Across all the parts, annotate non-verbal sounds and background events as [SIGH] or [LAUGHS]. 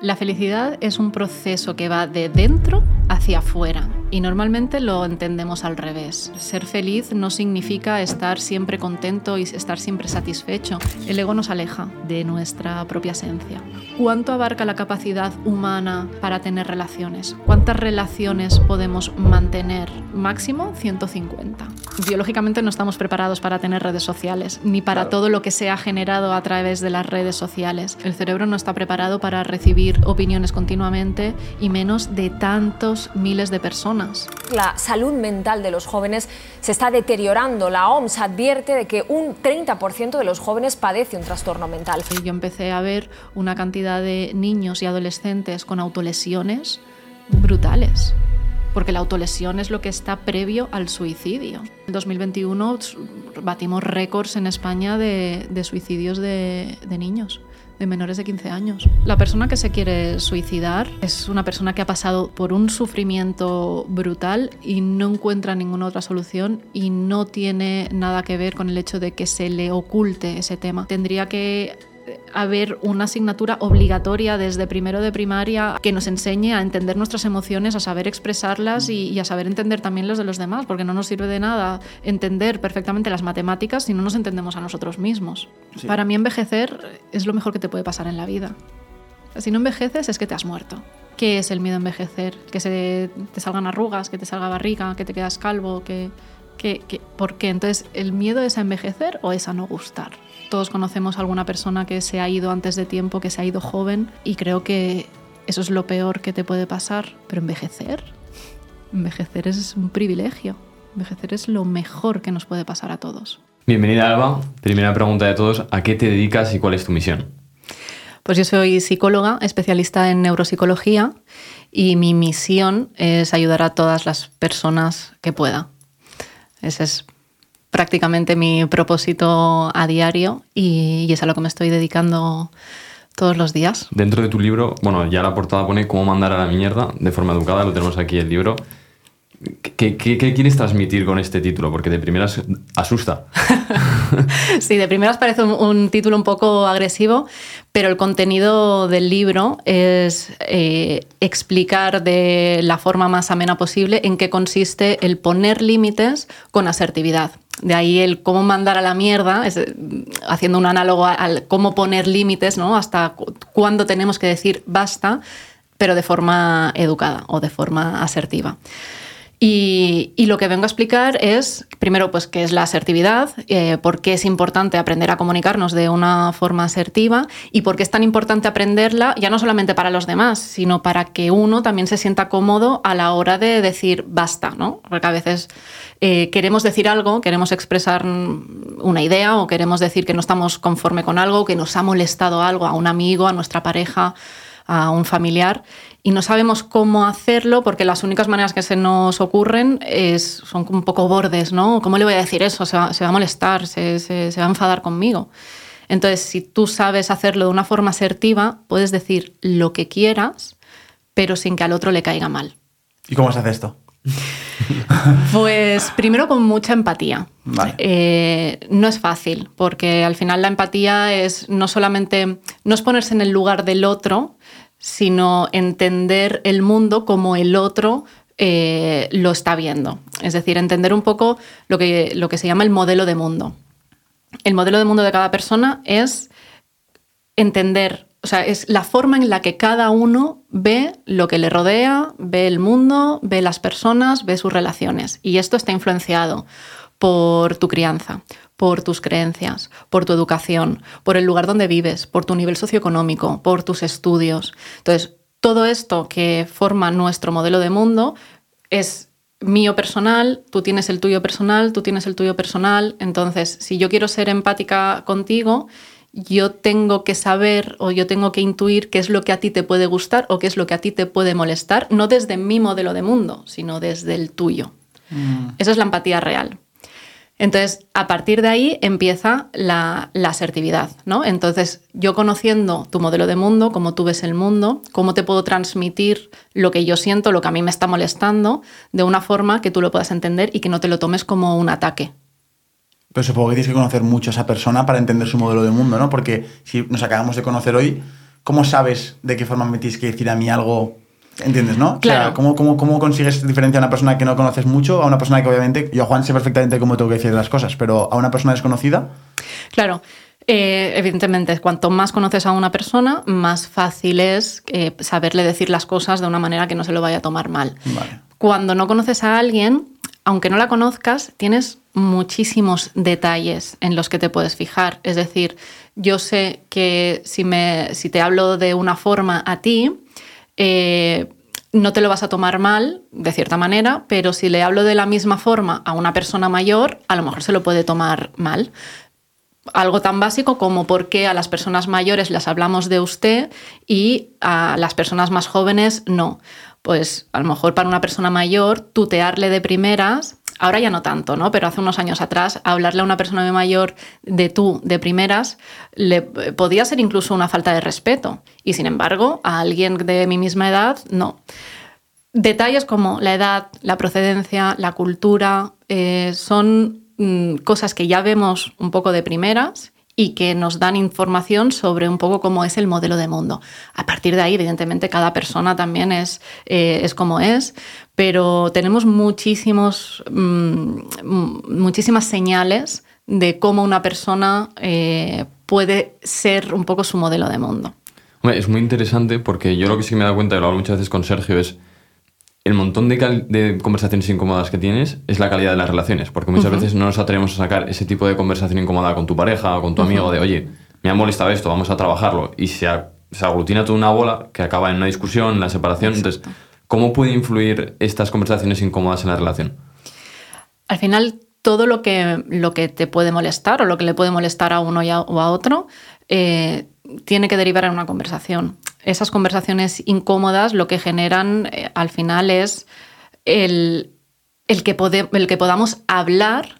La felicidad es un proceso que va de dentro hacia afuera y normalmente lo entendemos al revés. Ser feliz no significa estar siempre contento y estar siempre satisfecho. El ego nos aleja de nuestra propia esencia. ¿Cuánto abarca la capacidad humana para tener relaciones? ¿Cuántas relaciones podemos mantener? Máximo 150. Biológicamente no estamos preparados para tener redes sociales, ni para todo lo que se ha generado a través de las redes sociales. El cerebro no está preparado para recibir opiniones continuamente y menos de tantos miles de personas. La salud mental de los jóvenes se está deteriorando. La OMS advierte de que un 30% de los jóvenes padece un trastorno mental. Yo empecé a ver una cantidad de niños y adolescentes con autolesiones brutales porque la autolesión es lo que está previo al suicidio. En 2021 batimos récords en España de, suicidios de niños de menores de 15 años. La persona que se quiere suicidar es una persona que ha pasado por un sufrimiento brutal y no encuentra ninguna otra solución y no tiene nada que ver con el hecho de que se le oculte ese tema. Tendría que haber una asignatura obligatoria desde primero de primaria que nos enseñe a entender nuestras emociones, a saber expresarlas y, a saber entender también los de los demás, porque no nos sirve de nada entender perfectamente las matemáticas si no nos entendemos a nosotros mismos. Para mí envejecer es lo mejor que te puede pasar en la vida. Si no envejeces es que te has muerto. ¿Qué es el miedo a envejecer? Que se te salgan arrugas, que te salga barriga, que te quedas calvo, que, que, que... ¿Por qué? Entonces, ¿el miedo es a envejecer o es a no gustar? Todos conocemos a alguna persona que se ha ido antes de tiempo, que se ha ido joven y creo que eso es lo peor que te puede pasar. Pero envejecer, envejecer es un privilegio. Envejecer es lo mejor que nos puede pasar a todos. Bienvenida Alba. Primera pregunta de todos, ¿a qué te dedicas y cuál es tu misión? Pues yo soy psicóloga, especialista en neuropsicología y mi misión es ayudar a todas las personas que pueda. Ese es prácticamente mi propósito a diario y, es a lo que me estoy dedicando todos los días. Dentro de tu libro, bueno, ya la portada pone cómo mandar a la mierda de forma educada, lo tenemos aquí el libro. ¿Qué, quieres transmitir con este título? Porque de primeras asusta. [LAUGHS] [LAUGHS] sí, de primeras parece un, título un poco agresivo, pero el contenido del libro es eh, explicar de la forma más amena posible en qué consiste el poner límites con asertividad. De ahí el cómo mandar a la mierda, haciendo un análogo al cómo poner límites, ¿no? Hasta cuándo tenemos que decir basta, pero de forma educada o de forma asertiva. Y, lo que vengo a explicar es, primero, pues qué es la asertividad, eh, por qué es importante aprender a comunicarnos de una forma asertiva y por qué es tan importante aprenderla, ya no solamente para los demás, sino para que uno también se sienta cómodo a la hora de decir basta, ¿no? Porque a veces eh, queremos decir algo, queremos expresar una idea o queremos decir que no estamos conforme con algo, que nos ha molestado algo a un amigo, a nuestra pareja, a un familiar y no sabemos cómo hacerlo porque las únicas maneras que se nos ocurren es, son un poco bordes, ¿no? ¿Cómo le voy a decir eso? Se va, a molestar, se, se, va a enfadar conmigo. Entonces, si tú sabes hacerlo de una forma asertiva, puedes decir lo que quieras, pero sin que al otro le caiga mal. ¿Y cómo se hace esto? [LAUGHS] Pues primero con mucha empatía. Eh, no es fácil, porque al final la empatía es no solamente, no es ponerse en el lugar del otro, sino entender el mundo como el otro eh, lo está viendo. Es decir, entender un poco lo que, lo que se llama el modelo de mundo. El modelo de mundo de cada persona es entender, o sea, es la forma en la que cada uno ve lo que le rodea, ve el mundo, ve las personas, ve sus relaciones. Y esto está influenciado por tu crianza, por tus creencias, por tu educación, por el lugar donde vives, por tu nivel socioeconómico, por tus estudios. Entonces, todo esto que forma nuestro modelo de mundo es mío personal, tú tienes el tuyo personal, tú tienes el tuyo personal. Entonces, si yo quiero ser empática contigo, yo tengo que saber o yo tengo que intuir qué es lo que a ti te puede gustar o qué es lo que a ti te puede molestar, no desde mi modelo de mundo, sino desde el tuyo. Mm. Esa es la empatía real. Entonces, a partir de ahí empieza la, asertividad, ¿no? Entonces, yo conociendo tu modelo de mundo, cómo tú ves el mundo, cómo te puedo transmitir lo que yo siento, lo que a mí me está molestando, de una forma que tú lo puedas entender y que no te lo tomes como un ataque. Pero supongo que tienes que conocer mucho a esa persona para entender su modelo de mundo, ¿no? Porque si nos acabamos de conocer hoy, ¿cómo sabes de qué forma me tienes que decir a mí algo? ¿Entiendes, no? Claro. O sea, ¿cómo, cómo, cómo consigues diferenciar a una persona que no conoces mucho a una persona que obviamente, yo Juan sé perfectamente cómo tengo que decir las cosas, pero a una persona desconocida? Claro. Eh, evidentemente, cuanto más conoces a una persona, más fácil es eh, saberle decir las cosas de una manera que no se lo vaya a tomar mal. Vale. Cuando no conoces a alguien, aunque no la conozcas, tienes muchísimos detalles en los que te puedes fijar. Es decir, yo sé que si, me, si te hablo de una forma a ti, eh, no te lo vas a tomar mal, de cierta manera, pero si le hablo de la misma forma a una persona mayor, a lo mejor se lo puede tomar mal. Algo tan básico como por qué a las personas mayores las hablamos de usted y a las personas más jóvenes no. Pues a lo mejor para una persona mayor tutearle de primeras, ahora ya no tanto, ¿no? Pero hace unos años atrás hablarle a una persona mayor de tú de primeras le podía ser incluso una falta de respeto y sin embargo a alguien de mi misma edad no. Detalles como la edad, la procedencia, la cultura eh, son mm, cosas que ya vemos un poco de primeras y que nos dan información sobre un poco cómo es el modelo de mundo. A partir de ahí, evidentemente, cada persona también es, eh, es como es, pero tenemos muchísimos, mm, muchísimas señales de cómo una persona eh, puede ser un poco su modelo de mundo. Es muy interesante porque yo lo que sí me he dado cuenta, y lo hablo muchas veces con Sergio, es el montón de, conversaciones incómodas que tienes es la calidad de las relaciones, porque muchas veces no nos atrevemos a sacar ese tipo de conversación incómoda con tu pareja o con tu amigo de, oye, me ha molestado esto, vamos a trabajarlo, y se, a- se aglutina toda una bola que acaba en una discusión, en la separación. Entonces, ¿cómo puede influir estas conversaciones incómodas en la relación? Al final, todo lo que, lo que te puede molestar o lo que le puede molestar a uno y a- o a otro eh, tiene que derivar en una conversación. Esas conversaciones incómodas lo que generan eh, al final es el, el que el que podamos hablar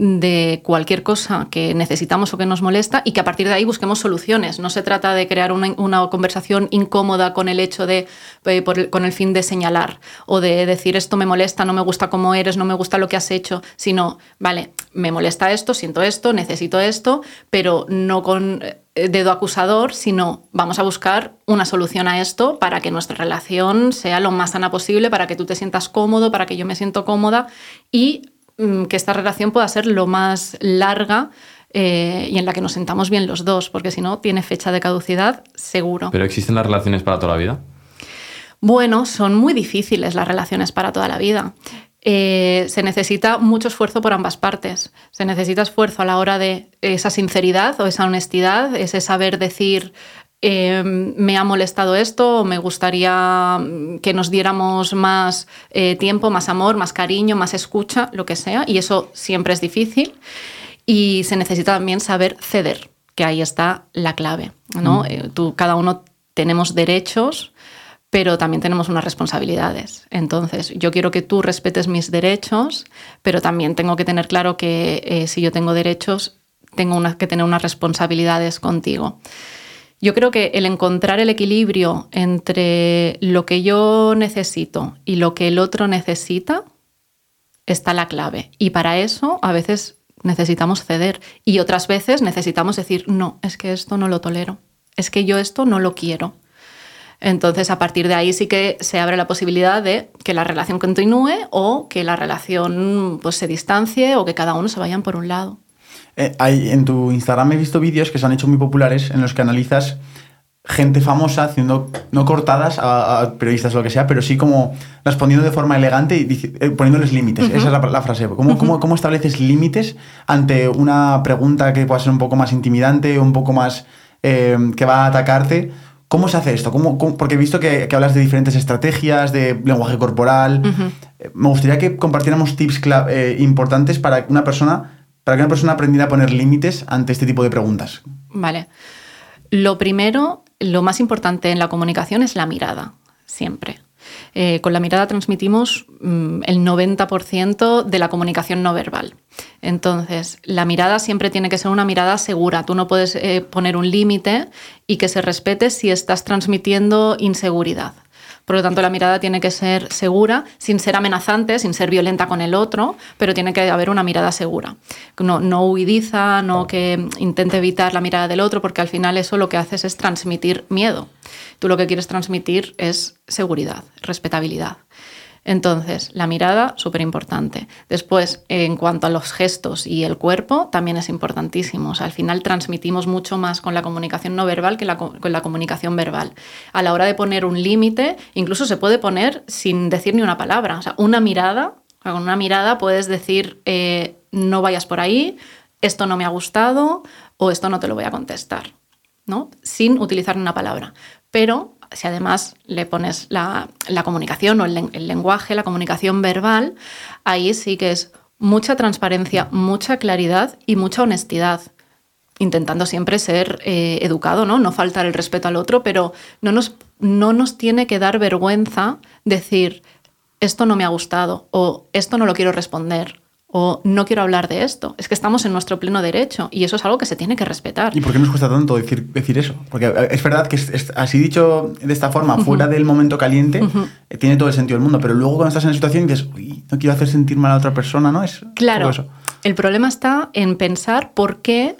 de cualquier cosa que necesitamos o que nos molesta y que a partir de ahí busquemos soluciones. No se trata de crear una, una conversación incómoda con el hecho de, eh, con el fin de señalar o de decir esto me molesta, no me gusta cómo eres, no me gusta lo que has hecho, sino, vale, me molesta esto, siento esto, necesito esto, pero no con eh, dedo acusador, sino vamos a buscar una solución a esto para que nuestra relación sea lo más sana posible, para que tú te sientas cómodo, para que yo me siento cómoda y que esta relación pueda ser lo más larga eh, y en la que nos sentamos bien los dos, porque si no, tiene fecha de caducidad seguro. ¿Pero existen las relaciones para toda la vida? Bueno, son muy difíciles las relaciones para toda la vida. Eh, se necesita mucho esfuerzo por ambas partes. Se necesita esfuerzo a la hora de esa sinceridad o esa honestidad, ese saber decir, eh, me ha molestado esto, o me gustaría mm, que nos diéramos más eh, tiempo, más amor, más cariño, más escucha, lo que sea, y eso siempre es difícil. Y se necesita también saber ceder, que ahí está la clave. ¿no? Eh, tú, cada uno tenemos derechos, pero también tenemos unas responsabilidades. Entonces, yo quiero que tú respetes mis derechos, pero también tengo que tener claro que eh, si yo tengo derechos, tengo una- que tener unas responsabilidades contigo. Yo creo que el encontrar el equilibrio entre lo que yo necesito y lo que el otro necesita está la clave. Y para eso a veces necesitamos ceder y otras veces necesitamos decir, no, es que esto no lo tolero, es que yo esto no lo quiero. Entonces, a partir de ahí sí que se abre la posibilidad de que la relación continúe o que la relación pues, se distancie o que cada uno se vayan por un lado. Eh, hay, en tu Instagram he visto vídeos que se han hecho muy populares en los que analizas gente famosa haciendo, no cortadas a, a periodistas o lo que sea, pero sí como respondiendo de forma elegante y eh, poniéndoles límites. Esa es la, la frase. ¿Cómo, cómo, cómo estableces límites ante una pregunta que pueda ser un poco más intimidante, un poco más eh, que va a atacarte? ¿Cómo se hace esto? ¿Cómo, cómo- porque he visto que, que hablas de diferentes estrategias, de lenguaje corporal. Eh, Me gustaría que compartiéramos tips importantes para que una persona para que una persona aprendiera a poner límites ante este tipo de preguntas. Vale. Lo primero, lo más importante en la comunicación es la mirada, siempre. Eh, con la mirada transmitimos mm, el 90% de la comunicación no verbal. Entonces, la mirada siempre tiene que ser una mirada segura. Tú no puedes eh, poner un límite y que se respete si estás transmitiendo inseguridad. Por lo tanto, la mirada tiene que ser segura, sin ser amenazante, sin ser violenta con el otro, pero tiene que haber una mirada segura. No, no huidiza, no que intente evitar la mirada del otro, porque al final eso lo que haces es transmitir miedo. Tú lo que quieres transmitir es seguridad, respetabilidad. Entonces, la mirada, súper importante. Después, en cuanto a los gestos y el cuerpo, también es importantísimo. al final transmitimos mucho más con la comunicación no verbal que con la comunicación verbal. A la hora de poner un límite, incluso se puede poner sin decir ni una palabra. O sea, una mirada, con una mirada puedes decir, eh, no vayas por ahí, esto no me ha gustado o esto no te lo voy a contestar, ¿no? Sin utilizar una palabra. Pero si además le pones la, comunicación o el, lenguaje, la comunicación verbal, ahí sí que es mucha transparencia, mucha claridad y mucha honestidad intentando siempre ser eh, educado, ¿no? No faltar el respeto al otro, pero no nos, no nos tiene que dar vergüenza decir esto no me ha gustado o esto no lo quiero responder o no quiero hablar de esto. Es que estamos en nuestro pleno derecho y eso es algo que se tiene que respetar. ¿Y por qué nos cuesta tanto decir, decir eso? Porque eh, es verdad que así dicho de esta forma, fuera del momento caliente, eh, tiene todo el sentido del mundo, pero luego cuando estás en la situación dices, Uy, no quiero hacer sentir mal a otra persona, ¿no? Es claro. El problema está en pensar por qué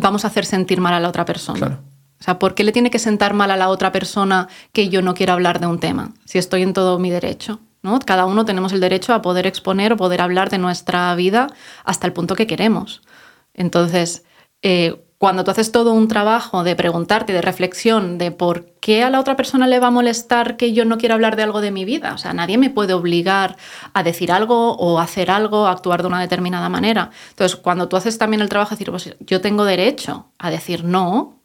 vamos a hacer sentir mal a la otra persona. Claro. O sea, ¿por qué le tiene que sentar mal a la otra persona que yo no quiero hablar de un tema si estoy en todo mi derecho? Cada uno tenemos el derecho a poder exponer o poder hablar de nuestra vida hasta el punto que queremos. Entonces, eh, cuando tú haces todo un trabajo de preguntarte, de reflexión, de por qué a la otra persona le va a molestar que yo no quiera hablar de algo de mi vida, o sea, nadie me puede obligar a decir algo o hacer algo, a actuar de una determinada manera. Entonces, cuando tú haces también el trabajo de decir, pues yo tengo derecho a decir no,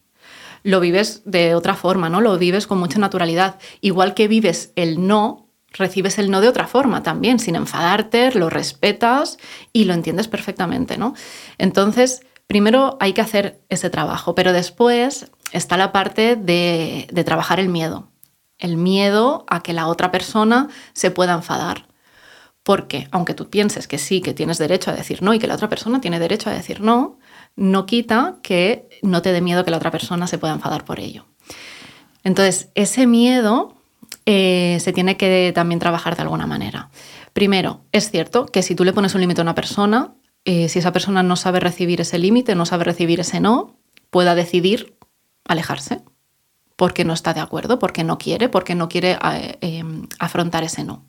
lo vives de otra forma, ¿no? Lo vives con mucha naturalidad. Igual que vives el no recibes el no de otra forma también, sin enfadarte, lo respetas y lo entiendes perfectamente, ¿no? Entonces, primero hay que hacer ese trabajo, pero después está la parte de, de trabajar el miedo. El miedo a que la otra persona se pueda enfadar. Porque aunque tú pienses que sí, que tienes derecho a decir no y que la otra persona tiene derecho a decir no, no quita que no te dé miedo que la otra persona se pueda enfadar por ello. Entonces, ese miedo eh, se tiene que también trabajar de alguna manera. Primero, es cierto que si tú le pones un límite a una persona, eh, si esa persona no sabe recibir ese límite, no sabe recibir ese no, pueda decidir alejarse porque no está de acuerdo, porque no quiere, porque no quiere eh, afrontar ese no.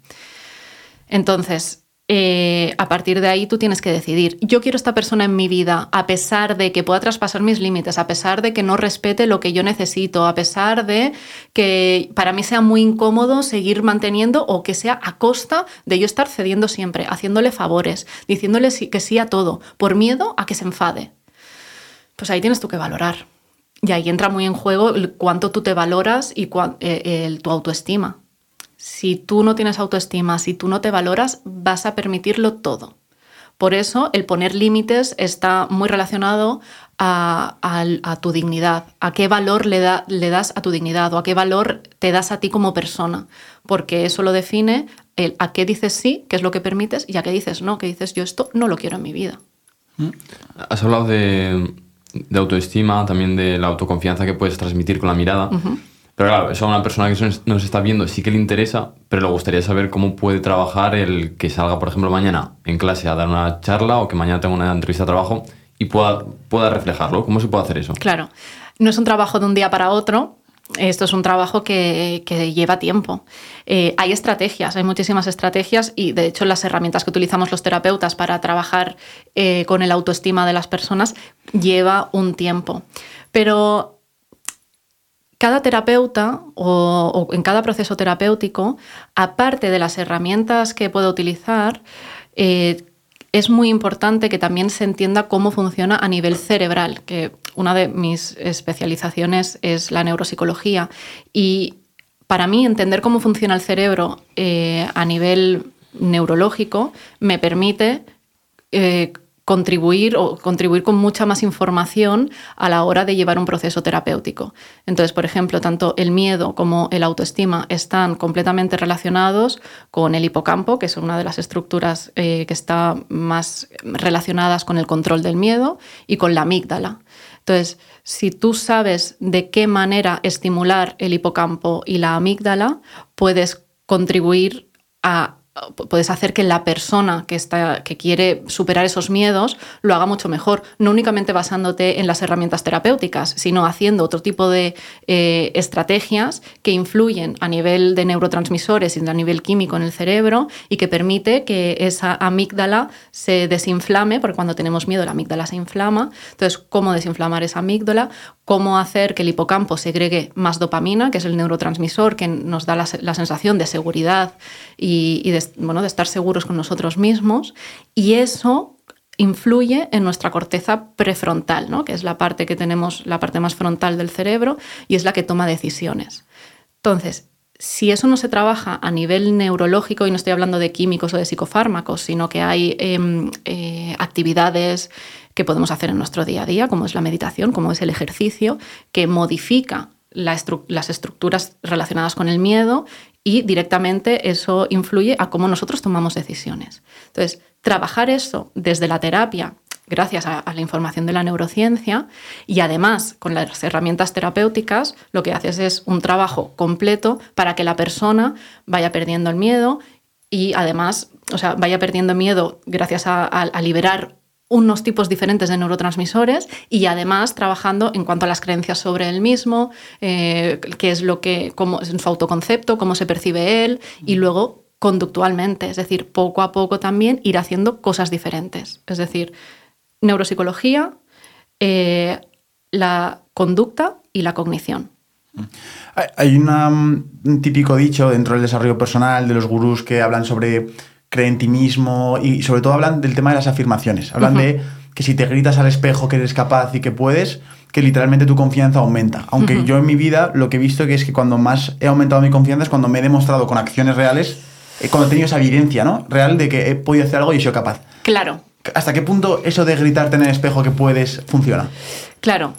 Entonces, eh, a partir de ahí tú tienes que decidir, yo quiero esta persona en mi vida a pesar de que pueda traspasar mis límites, a pesar de que no respete lo que yo necesito, a pesar de que para mí sea muy incómodo seguir manteniendo o que sea a costa de yo estar cediendo siempre, haciéndole favores, diciéndole que sí a todo, por miedo a que se enfade. Pues ahí tienes tú que valorar. Y ahí entra muy en juego cuánto tú te valoras y eh, tu autoestima si tú no tienes autoestima, si tú no te valoras, vas a permitirlo todo. Por eso el poner límites está muy relacionado a, tu dignidad, a qué valor le, das a tu dignidad o a qué valor te das a ti como persona, porque eso lo define el a qué dices sí, qué es lo que permites, y a qué dices no, que dices yo esto no lo quiero en mi vida. Mm. Has hablado de, autoestima, también de la autoconfianza que puedes transmitir con la mirada. Pero claro, eso a una persona que nos está viendo sí que le interesa, pero le gustaría saber cómo puede trabajar el que salga, por ejemplo, mañana en clase a dar una charla o que mañana tenga una entrevista de trabajo y pueda, pueda reflejarlo. ¿Cómo se puede hacer eso? Claro, no es un trabajo de un día para otro. Esto es un trabajo que, lleva tiempo. Eh, hay estrategias, hay muchísimas estrategias y de hecho las herramientas que utilizamos los terapeutas para trabajar eh, con el autoestima de las personas lleva un tiempo. Pero cada terapeuta o, en cada proceso terapéutico, aparte de las herramientas que puede utilizar, eh, es muy importante que también se entienda cómo funciona a nivel cerebral, que una de mis especializaciones es la neuropsicología. Y para mí entender cómo funciona el cerebro eh, a nivel neurológico me permite eh, contribuir o contribuir con mucha más información a la hora de llevar un proceso terapéutico. Entonces, por ejemplo, tanto el miedo como el autoestima están completamente relacionados con el hipocampo, que es una de las estructuras eh, que está más relacionadas con el control del miedo, y con la amígdala Entonces, si tú sabes de qué manera estimular el hipocampo y la amígdala, puedes contribuir a puedes hacer que la persona que, está, que quiere superar esos miedos lo haga mucho mejor, no únicamente basándote en las herramientas terapéuticas, sino haciendo otro tipo de eh, estrategias que influyen a nivel de neurotransmisores y a nivel químico en el cerebro y que permite que esa amígdala se desinflame, porque cuando tenemos miedo la amígdala se inflama. Entonces, ¿cómo desinflamar esa amígdala? ¿Cómo hacer que el hipocampo segregue más dopamina, que es el neurotransmisor que nos da la, sensación de seguridad y, de bueno, de estar seguros con nosotros mismos y eso influye en nuestra corteza prefrontal, ¿no? que es la parte que tenemos, la parte más frontal del cerebro y es la que toma decisiones. Entonces, si eso no se trabaja a nivel neurológico, y no estoy hablando de químicos o de psicofármacos, sino que hay em, eh, actividades que podemos hacer en nuestro día a día, como es la meditación, como es el ejercicio, que modifica las estructuras relacionadas con el miedo y directamente eso influye a cómo nosotros tomamos decisiones. Entonces, trabajar eso desde la terapia, gracias a, la información de la neurociencia, y además con las herramientas terapéuticas, lo que haces es un trabajo completo para que la persona vaya perdiendo el miedo y además, o sea, vaya perdiendo miedo gracias a liberar unos tipos diferentes de neurotransmisores y además trabajando en cuanto a las creencias sobre él mismo, eh, qué es lo que, cómo es su autoconcepto, cómo se percibe él y luego conductualmente, es decir, poco a poco también ir haciendo cosas diferentes. Es decir, neuropsicología, eh, la conducta y la cognición. Hay un típico dicho dentro del desarrollo personal de los gurús que hablan sobre cree en ti mismo y sobre todo hablan del tema de las afirmaciones. Hablan de que si te gritas al espejo que eres capaz y que puedes, que literalmente tu confianza aumenta. Aunque yo en mi vida lo que he visto que es que cuando más he aumentado mi confianza es cuando me he demostrado con acciones reales, eh, cuando he tenido esa evidencia ¿no? real de que he podido hacer algo y soy capaz. Claro. ¿Hasta qué punto eso de gritarte en el espejo que puedes funciona? Claro.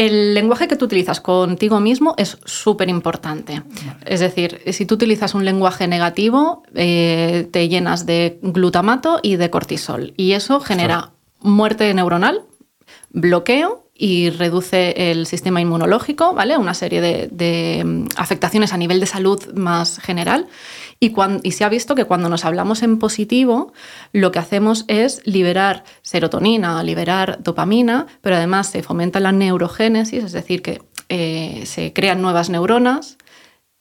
El lenguaje que tú utilizas contigo mismo es súper importante. Es decir, si tú utilizas un lenguaje negativo, eh, te llenas de glutamato y de cortisol. Y eso genera muerte neuronal, bloqueo y reduce el sistema inmunológico, ¿vale? Una serie de, mm, afectaciones a nivel de salud más general. Y, y, se ha visto que cuando nos hablamos en positivo, lo que hacemos es liberar serotonina, liberar dopamina, pero además se fomenta la neurogénesis, es decir, que eh, se crean nuevas neuronas,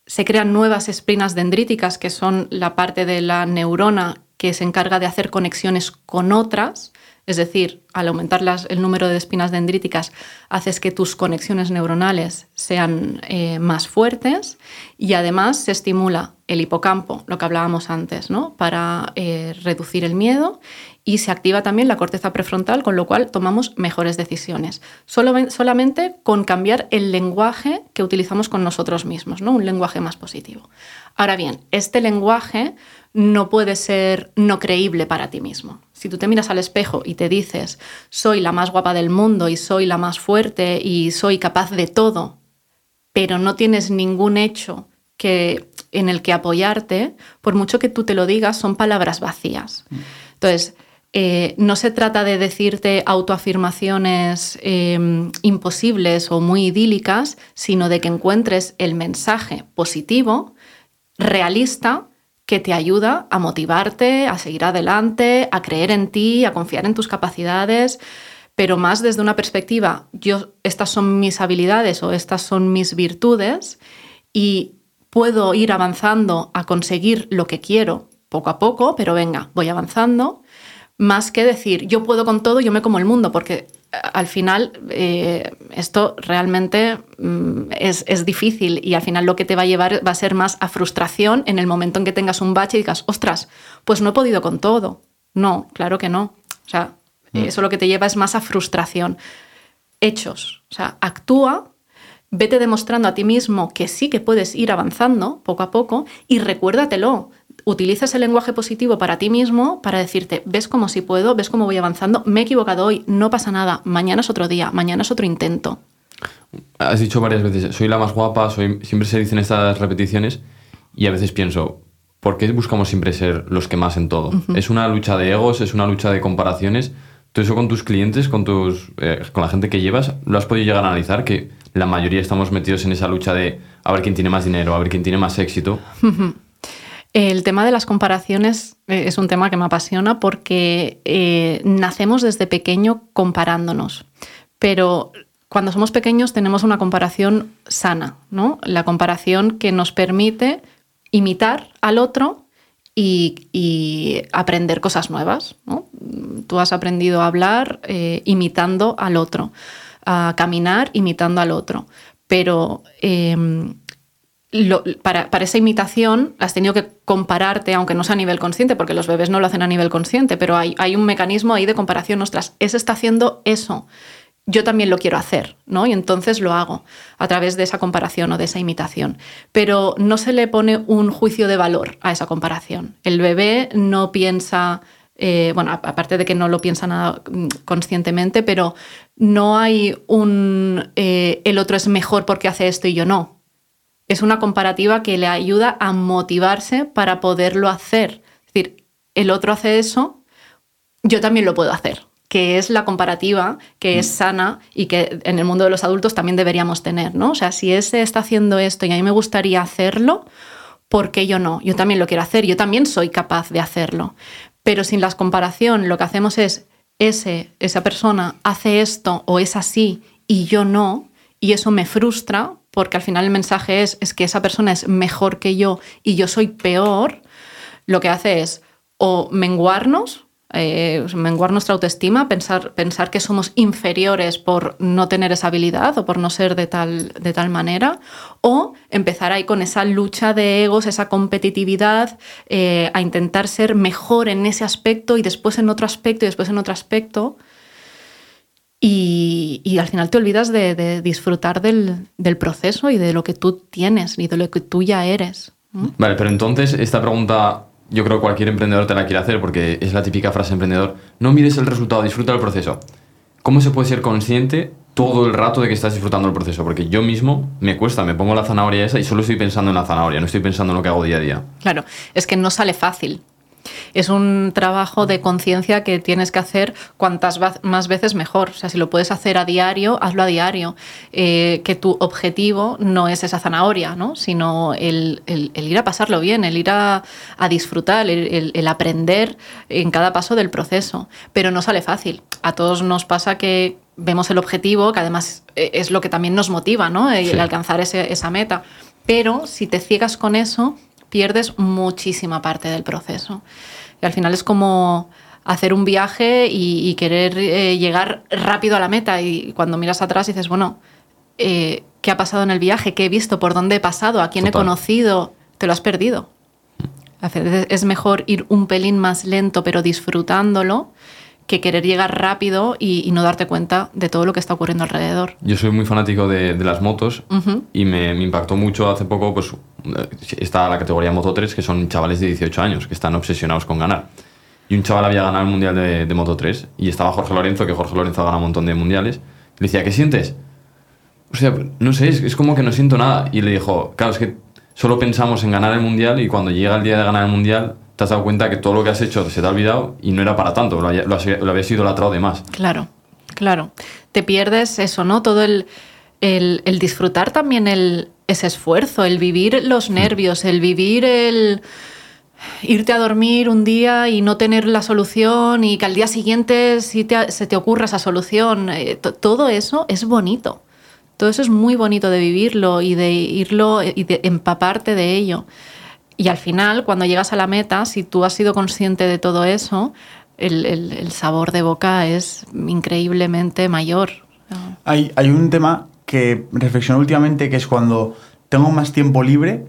se crean nuevas espinas dendríticas, que son la parte de la neurona que se encarga de hacer conexiones con otras, es decir, al aumentar el número de espinas dendríticas, haces que tus conexiones neuronales sean eh, más fuertes y además se estimula el hipocampo, lo que hablábamos antes, ¿no? para eh, reducir el miedo y se activa también la corteza prefrontal, con lo cual tomamos mejores decisiones. solamente con cambiar el lenguaje que utilizamos con nosotros mismos, ¿no? un lenguaje más positivo. Ahora bien, este lenguaje no puede ser no creíble para ti mismo. Si tú te miras al espejo y te dices, soy la más guapa del mundo y soy la más fuerte y soy capaz de todo, pero no tienes ningún hecho que, en el que apoyarte, por mucho que tú te lo digas, son palabras vacías. Entonces, eh, no se trata de decirte autoafirmaciones em, imposibles o muy idílicas, sino de que encuentres el mensaje positivo, realista, que te ayuda a motivarte, a seguir adelante, a creer en ti, a confiar en tus capacidades, pero más desde una perspectiva, yo, estas son mis habilidades o estas son mis virtudes y puedo ir avanzando a conseguir lo que quiero poco a poco, pero venga, voy avanzando, más que decir, yo puedo con todo, yo me como el mundo, porque al final eh, esto realmente mm, es, difícil y al final lo que te va a llevar va a ser más a frustración en el momento en que tengas un bache y digas, ostras, pues no he podido con todo. No, claro que no. O sea, mm. eso lo que te lleva es más a frustración. Hechos. O sea, actúa, vete demostrando a ti mismo que sí que puedes ir avanzando poco a poco y recuérdatelo utilizas el lenguaje positivo para ti mismo para decirte, ves cómo sí puedo, ves cómo voy avanzando, me he equivocado hoy, no pasa nada, mañana es otro día, mañana es otro intento. Has dicho varias veces, soy la más guapa, soy, siempre se dicen estas repeticiones y a veces pienso, ¿por qué buscamos siempre ser los que más en todo? Es una lucha de egos, es una lucha de comparaciones. ¿Tú ¿Tú eso con tus clientes, con, tus, eh, con la gente que llevas, lo has podido llegar a analizar? Que la mayoría estamos metidos en esa lucha de a ver quién tiene más dinero, a ver quién tiene más éxito. El tema de las comparaciones eh, es un tema que me apasiona porque eh, nacemos desde pequeño comparándonos, pero cuando somos pequeños tenemos una comparación sana, ¿no? La comparación que nos permite imitar al otro y, aprender cosas nuevas. Tú has aprendido a hablar eh, imitando al otro, a caminar imitando al otro, pero para, esa imitación has tenido que compararte, aunque no sea a nivel consciente, porque los bebés no lo hacen a nivel consciente, pero hay, hay un mecanismo ahí de comparación. Ostras, ese está haciendo eso. Yo también lo quiero hacer, ¿no? Y entonces lo hago a través de esa comparación o de esa imitación. Pero no se le pone un juicio de valor a esa comparación. El bebé no piensa, eh, bueno, aparte de que no lo piensa nada mm, conscientemente, pero no hay un eh, el otro es mejor porque hace esto y yo no es una comparativa que le ayuda a motivarse para poderlo hacer. Es decir, el otro hace eso, yo también lo puedo hacer, que es la comparativa que es mm. sana y que en el mundo de los adultos también deberíamos tener, ¿no? O sea, si ese está haciendo esto y a mí me gustaría hacerlo, ¿por qué yo no? Yo también lo quiero hacer, yo también soy capaz de hacerlo. Pero sin la comparación, lo que hacemos es, ese, esa persona hace esto o es así y yo no, y eso me frustra porque al final el mensaje es, es que esa persona es mejor que yo y yo soy peor, lo que hace es o menguarnos, eh, menguar nuestra autoestima, pensar, pensar que somos inferiores por no tener esa habilidad o por no ser de tal, de tal manera, o empezar ahí con esa lucha de egos, esa competitividad, eh, a intentar ser mejor en ese aspecto y después en otro aspecto y después en otro aspecto. Y, al final te olvidas de, disfrutar del, proceso y de lo que tú tienes y de lo que tú ya eres. Vale, pero entonces esta pregunta yo creo que cualquier emprendedor te la quiere hacer porque es la típica frase emprendedor. No mires el resultado, disfruta del proceso. ¿Cómo se puede ser consciente todo el rato de que estás disfrutando del proceso? Porque yo mismo me cuesta, me pongo la zanahoria esa y solo estoy pensando en la zanahoria, no estoy pensando en lo que hago día a día. Claro, es que no sale fácil es un trabajo de conciencia que tienes que hacer cuantas más veces mejor. O sea, si lo puedes hacer a diario, hazlo a diario. Eh, que tu objetivo no es esa zanahoria, ¿no? sino el, ir a pasarlo bien, el ir a, disfrutar, el, aprender en cada paso del proceso. Pero no sale fácil. A todos nos pasa que vemos el objetivo, que además eh, es lo que también nos motiva, ¿no? el alcanzar esa meta. Pero si te ciegas con eso, pierdes muchísima parte del proceso. Y al final es como hacer un viaje y, querer eh, llegar rápido a la meta y cuando miras atrás dices, bueno, eh, ¿qué ha pasado en el viaje? ¿Qué he visto? ¿Por dónde he pasado? ¿A quién he conocido? Te lo has perdido. Es mejor ir un pelín más lento pero disfrutándolo que querer llegar rápido y, no darte cuenta de todo lo que está ocurriendo alrededor. Yo soy muy fanático de, las motos y me, impactó mucho hace poco, pues está la categoría Moto 3, que son chavales de 18 años que están obsesionados con ganar. Y un chaval había ganado el Mundial de, Moto 3 y estaba Jorge Lorenzo, que Jorge Lorenzo ha ganado un montón de mundiales. Le decía, ¿qué sientes? O sea, no sé, es, es como que no siento nada. Y le dijo, claro, es que solo pensamos en ganar el Mundial y cuando llega el día de ganar el Mundial te has dado cuenta que todo lo que has hecho se te ha olvidado y no era para tanto, lo, lo, lo habías idolatrado de más. Claro, claro. Te pierdes eso, ¿no? Todo el, el, disfrutar también el, ese esfuerzo, el vivir los mm. nervios, el vivir el irte a dormir un día y no tener la solución y que al día siguiente sí se te ocurra esa solución. Eh, todo eso es bonito. Todo eso es muy bonito de vivirlo y de irlo y de empaparte de ello. Y al final, cuando llegas a la meta, si tú has sido consciente de todo eso, el, sabor de boca es increíblemente mayor. Hay, hay un tema que reflexiono últimamente, que es cuando tengo más tiempo libre,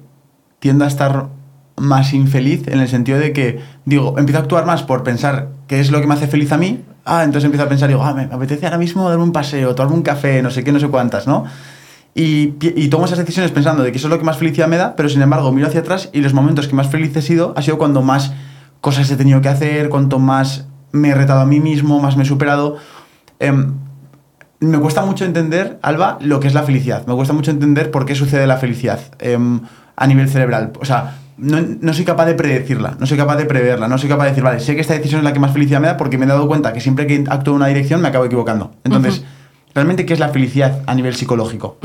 tiendo a estar más infeliz en el sentido de que, digo, empiezo a actuar más por pensar qué es lo que me hace feliz a mí. Ah, entonces empiezo a pensar, digo, ah, me apetece ahora mismo darme un paseo, tomarme un café, no sé qué, no sé cuántas, ¿no? Y, tomo esas decisiones pensando de que eso es lo que más felicidad me da, pero sin embargo miro hacia atrás y los momentos que más feliz he sido ha sido cuando más cosas he tenido que hacer, cuanto más me he retado a mí mismo, más me he superado. Em, me cuesta mucho entender, Alba, lo que es la felicidad. Me cuesta mucho entender por qué sucede la felicidad em, a nivel cerebral. O sea, no, soy capaz de predecirla, no soy capaz de preverla, no soy capaz de decir, vale, sé que esta decisión es la que más felicidad me da porque me he dado cuenta que siempre que actúo en una dirección me acabo equivocando. Entonces, realmente, ¿qué es la felicidad a nivel psicológico?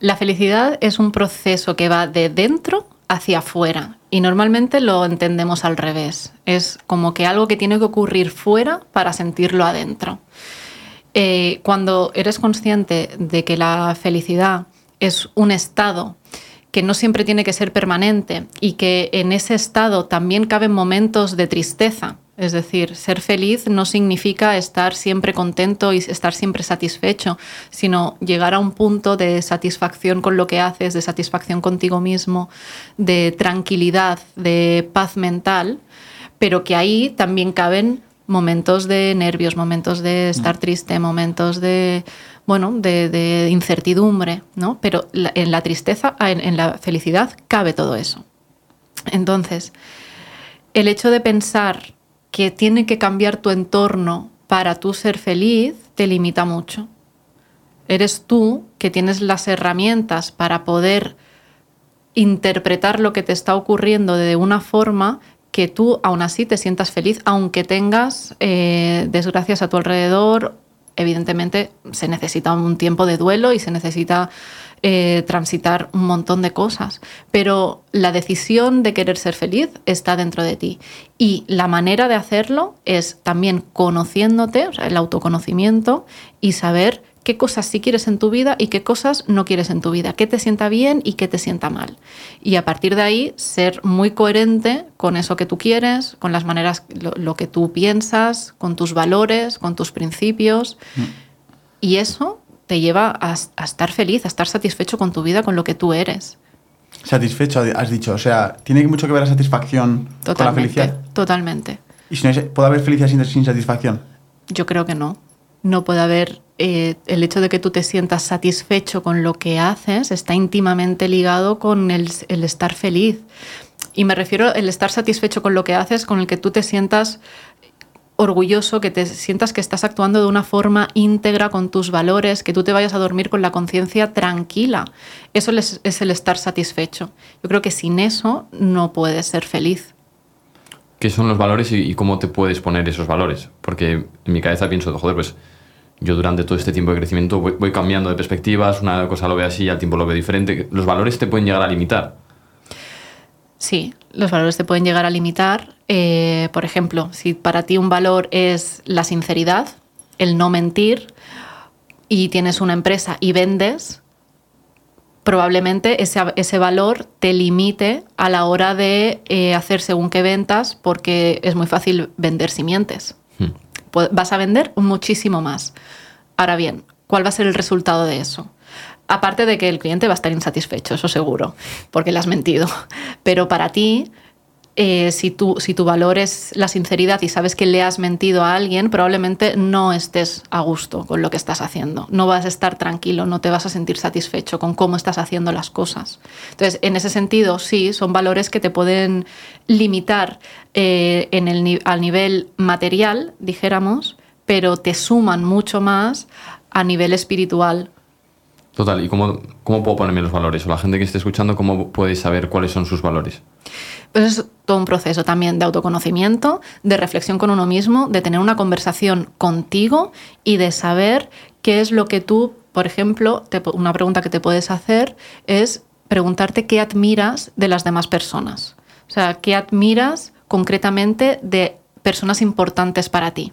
La felicidad es un proceso que va de dentro hacia afuera y normalmente lo entendemos al revés. Es como que algo que tiene que ocurrir fuera para sentirlo adentro. Eh, cuando eres consciente de que la felicidad es un estado que no siempre tiene que ser permanente y que en ese estado también caben momentos de tristeza. Es decir, ser feliz no significa estar siempre contento y estar siempre satisfecho, sino llegar a un punto de satisfacción con lo que haces, de satisfacción contigo mismo, de tranquilidad, de paz mental, pero que ahí también caben momentos de nervios, momentos de estar mm. triste, momentos de bueno, de, incertidumbre, ¿no? Pero en la tristeza, en, la felicidad, cabe todo eso. Entonces, el hecho de pensar que tiene que cambiar tu entorno para tú ser feliz te limita mucho. Eres tú que tienes las herramientas para poder interpretar lo que te está ocurriendo de una forma que tú aún así te sientas feliz, aunque tengas eh, desgracias a tu alrededor evidentemente se necesita un tiempo de duelo y se necesita eh, transitar un montón de cosas, pero la decisión de querer ser feliz está dentro de ti. Y la manera de hacerlo es también conociéndote, o sea, el autoconocimiento y saber qué cosas sí quieres en tu vida y qué cosas no quieres en tu vida, qué te sienta bien y qué te sienta mal. Y a partir de ahí ser muy coherente con eso que tú quieres, con las maneras, lo, que tú piensas, con tus valores, con tus principios. Mm. Y eso te lleva a, estar feliz, a estar satisfecho con tu vida, con lo que tú eres. Satisfecho, has dicho. O sea, tiene mucho que ver la satisfacción con la felicidad. Totalmente. ¿Y si no, puede haber felicidad sin satisfacción? Yo creo que no. No puede haber eh, el hecho de que tú te sientas satisfecho con lo que haces está íntimamente ligado con el, estar feliz. Y me refiero el estar satisfecho con lo que haces, con el que tú te sientas orgulloso, que te sientas que estás actuando de una forma íntegra con tus valores, que tú te vayas a dormir con la conciencia tranquila. Eso es, el estar satisfecho. Yo creo que sin eso no puedes ser feliz. ¿Qué son los valores y, y cómo te puedes poner esos valores? Porque en mi cabeza pienso, joder, pues yo durante todo este tiempo de crecimiento voy, cambiando de perspectivas, una cosa lo veo así, al tiempo lo veo diferente. ¿Los valores te pueden llegar a limitar? Sí, los valores te pueden llegar a limitar. Eh, por ejemplo, si para ti un valor es la sinceridad, el no mentir, y tienes una empresa y vendes, probablemente ese, ese valor te limite a la hora de eh, hacer según qué ventas, porque es muy fácil vender si mientes vas a vender muchísimo más. Ahora bien, ¿cuál va a ser el resultado de eso? Aparte de que el cliente va a estar insatisfecho, eso seguro, porque le has mentido. Pero para ti, eh, si, tu, si tu valor es la sinceridad y sabes que le has mentido a alguien, probablemente no estés a gusto con lo que estás haciendo. No vas a estar tranquilo, no te vas a sentir satisfecho con cómo estás haciendo las cosas. Entonces, en ese sentido, sí, son valores que te pueden limitar eh, en el, al nivel material, dijéramos, pero te suman mucho más a nivel espiritual. Total, ¿y cómo, cómo puedo ponerme los valores? O la gente que esté escuchando, ¿cómo puede saber cuáles son sus valores? Pues es todo un proceso también de autoconocimiento, de reflexión con uno mismo, de tener una conversación contigo y de saber qué es lo que tú, por ejemplo, una pregunta que te puedes hacer es preguntarte qué admiras de las demás personas. O sea, qué admiras concretamente de personas importantes para ti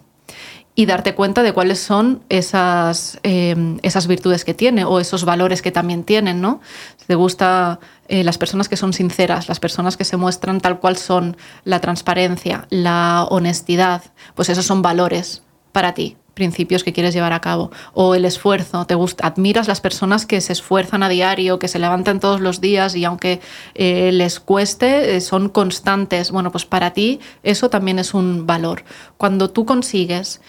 y darte cuenta de cuáles son esas, em, esas virtudes que tiene o esos valores que también tienen, ¿no? te gusta eh, las personas que son sinceras, las personas que se muestran tal cual son, la transparencia, la honestidad, pues esos son valores para ti principios que quieres llevar a cabo o el esfuerzo, te gusta, admiras las personas que se esfuerzan a diario, que se levantan todos los días y aunque eh, les cueste, eh, son constantes. Bueno, pues para ti eso también es un valor. Cuando tú consigues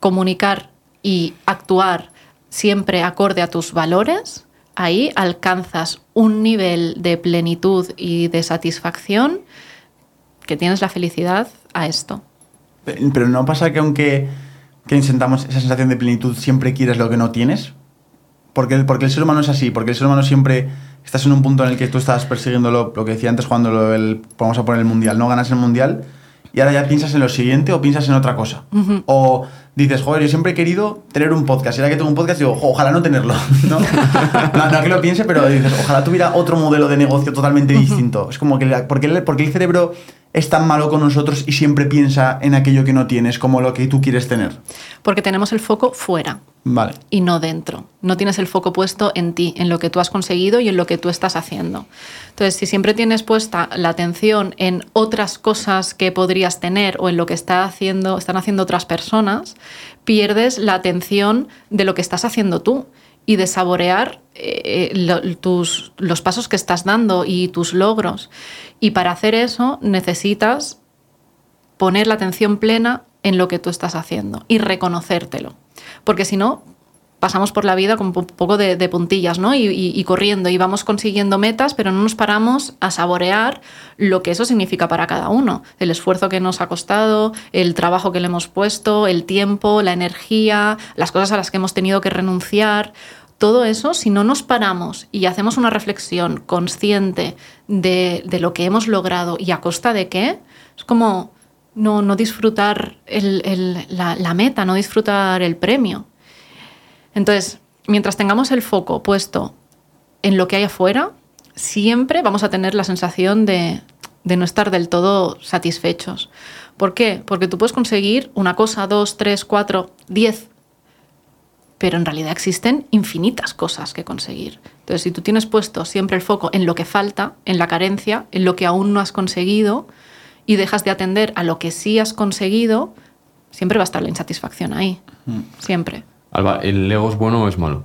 comunicar y actuar siempre acorde a tus valores, ahí alcanzas un nivel de plenitud y de satisfacción que tienes la felicidad a esto. Pero no pasa que aunque que esa sensación de plenitud siempre quieres lo que no tienes, porque, porque el ser humano es así, porque el ser humano siempre estás en un punto en el que tú estás persiguiendo lo, lo que decía antes cuando lo del, vamos a poner el mundial, no ganas el mundial y ahora ya piensas en lo siguiente o piensas en otra cosa. O dices, joder, yo siempre he querido tener un podcast. Y ahora que tengo un podcast, digo, ojalá no tenerlo. [LAUGHS] ¿no? no, que lo piense, pero dices, ojalá tuviera otro modelo de negocio totalmente distinto. Es como que, porque porque el cerebro es tan malo con nosotros y siempre piensa en aquello que no tienes, como lo que tú quieres tener? Porque tenemos el foco fuera. Vale. Y no dentro. No tienes el foco puesto en ti, en lo que tú has conseguido y en lo que tú estás haciendo. Entonces, si siempre tienes puesta la atención en otras cosas que podrías tener o en lo que está haciendo, están haciendo otras personas, pierdes la atención de lo que estás haciendo tú y de saborear eh, tus, los pasos que estás dando y tus logros. Y para hacer eso necesitas poner la atención plena en lo que tú estás haciendo y reconocértelo. Porque si no, pasamos por la vida con un poco de, puntillas, ¿no? Y, corriendo y vamos consiguiendo metas, pero no nos paramos a saborear lo que eso significa para cada uno. El esfuerzo que nos ha costado, el trabajo que le hemos puesto, el tiempo, la energía, las cosas a las que hemos tenido que renunciar. Todo eso, si no nos paramos y hacemos una reflexión consciente de, lo que hemos logrado y a costa de qué, es como no, disfrutar la, la meta, no disfrutar el premio. Entonces, mientras tengamos el foco puesto en lo que hay afuera, siempre vamos a tener la sensación de, de, no estar del todo satisfechos. ¿Por qué? Porque tú puedes conseguir una cosa, dos, tres, cuatro, diez pero en realidad existen infinitas cosas que conseguir. Entonces, si tú tienes puesto siempre el foco en lo que falta, en la carencia, en lo que aún no has conseguido, y dejas de atender a lo que sí has conseguido, siempre va a estar la insatisfacción ahí. Mm. Siempre. Alba, ¿el ego es bueno o es malo?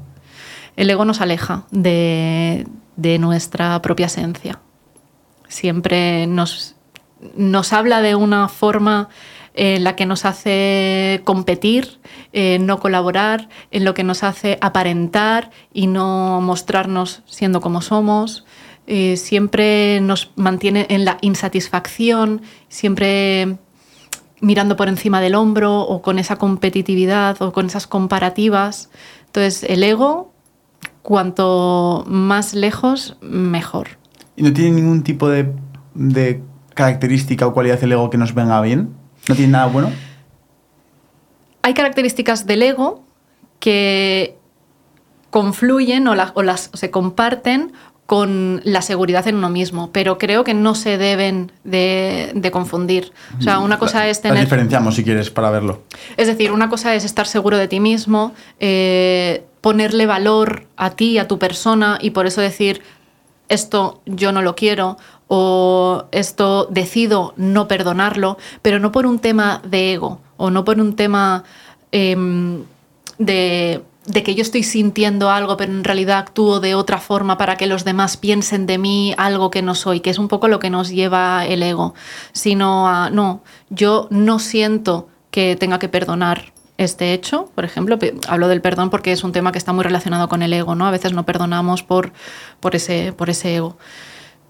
El ego nos aleja de, de nuestra propia esencia. Siempre nos, nos habla de una forma en la que nos hace competir, eh, no colaborar, en lo que nos hace aparentar y no mostrarnos siendo como somos. Eh, siempre nos mantiene en la insatisfacción, siempre mirando por encima del hombro o con esa competitividad o con esas comparativas. Entonces, el ego, cuanto más lejos, mejor. ¿Y no tiene ningún tipo de, de característica o cualidad el ego que nos venga bien? ¿No tiene nada bueno? Hay características del ego que confluyen o, las, se comparten con la seguridad en uno mismo, pero creo que no se deben de, confundir. O sea, una cosa es tener... La diferenciamos si quieres para verlo. Es decir, una cosa es estar seguro de ti mismo, eh, ponerle valor a ti, a tu persona, y por eso decir, esto yo no lo quiero, o esto decido no perdonarlo, pero no por un tema de ego o no por un tema em, de, que yo estoy sintiendo algo, pero en realidad actúo de otra forma para que los demás piensen de mí algo que no soy, que es un poco lo que nos lleva el ego, sino a, no, yo no siento que tenga que perdonar este hecho, por ejemplo, hablo del perdón porque es un tema que está muy relacionado con el ego, ¿no? A veces no perdonamos por, ese ego.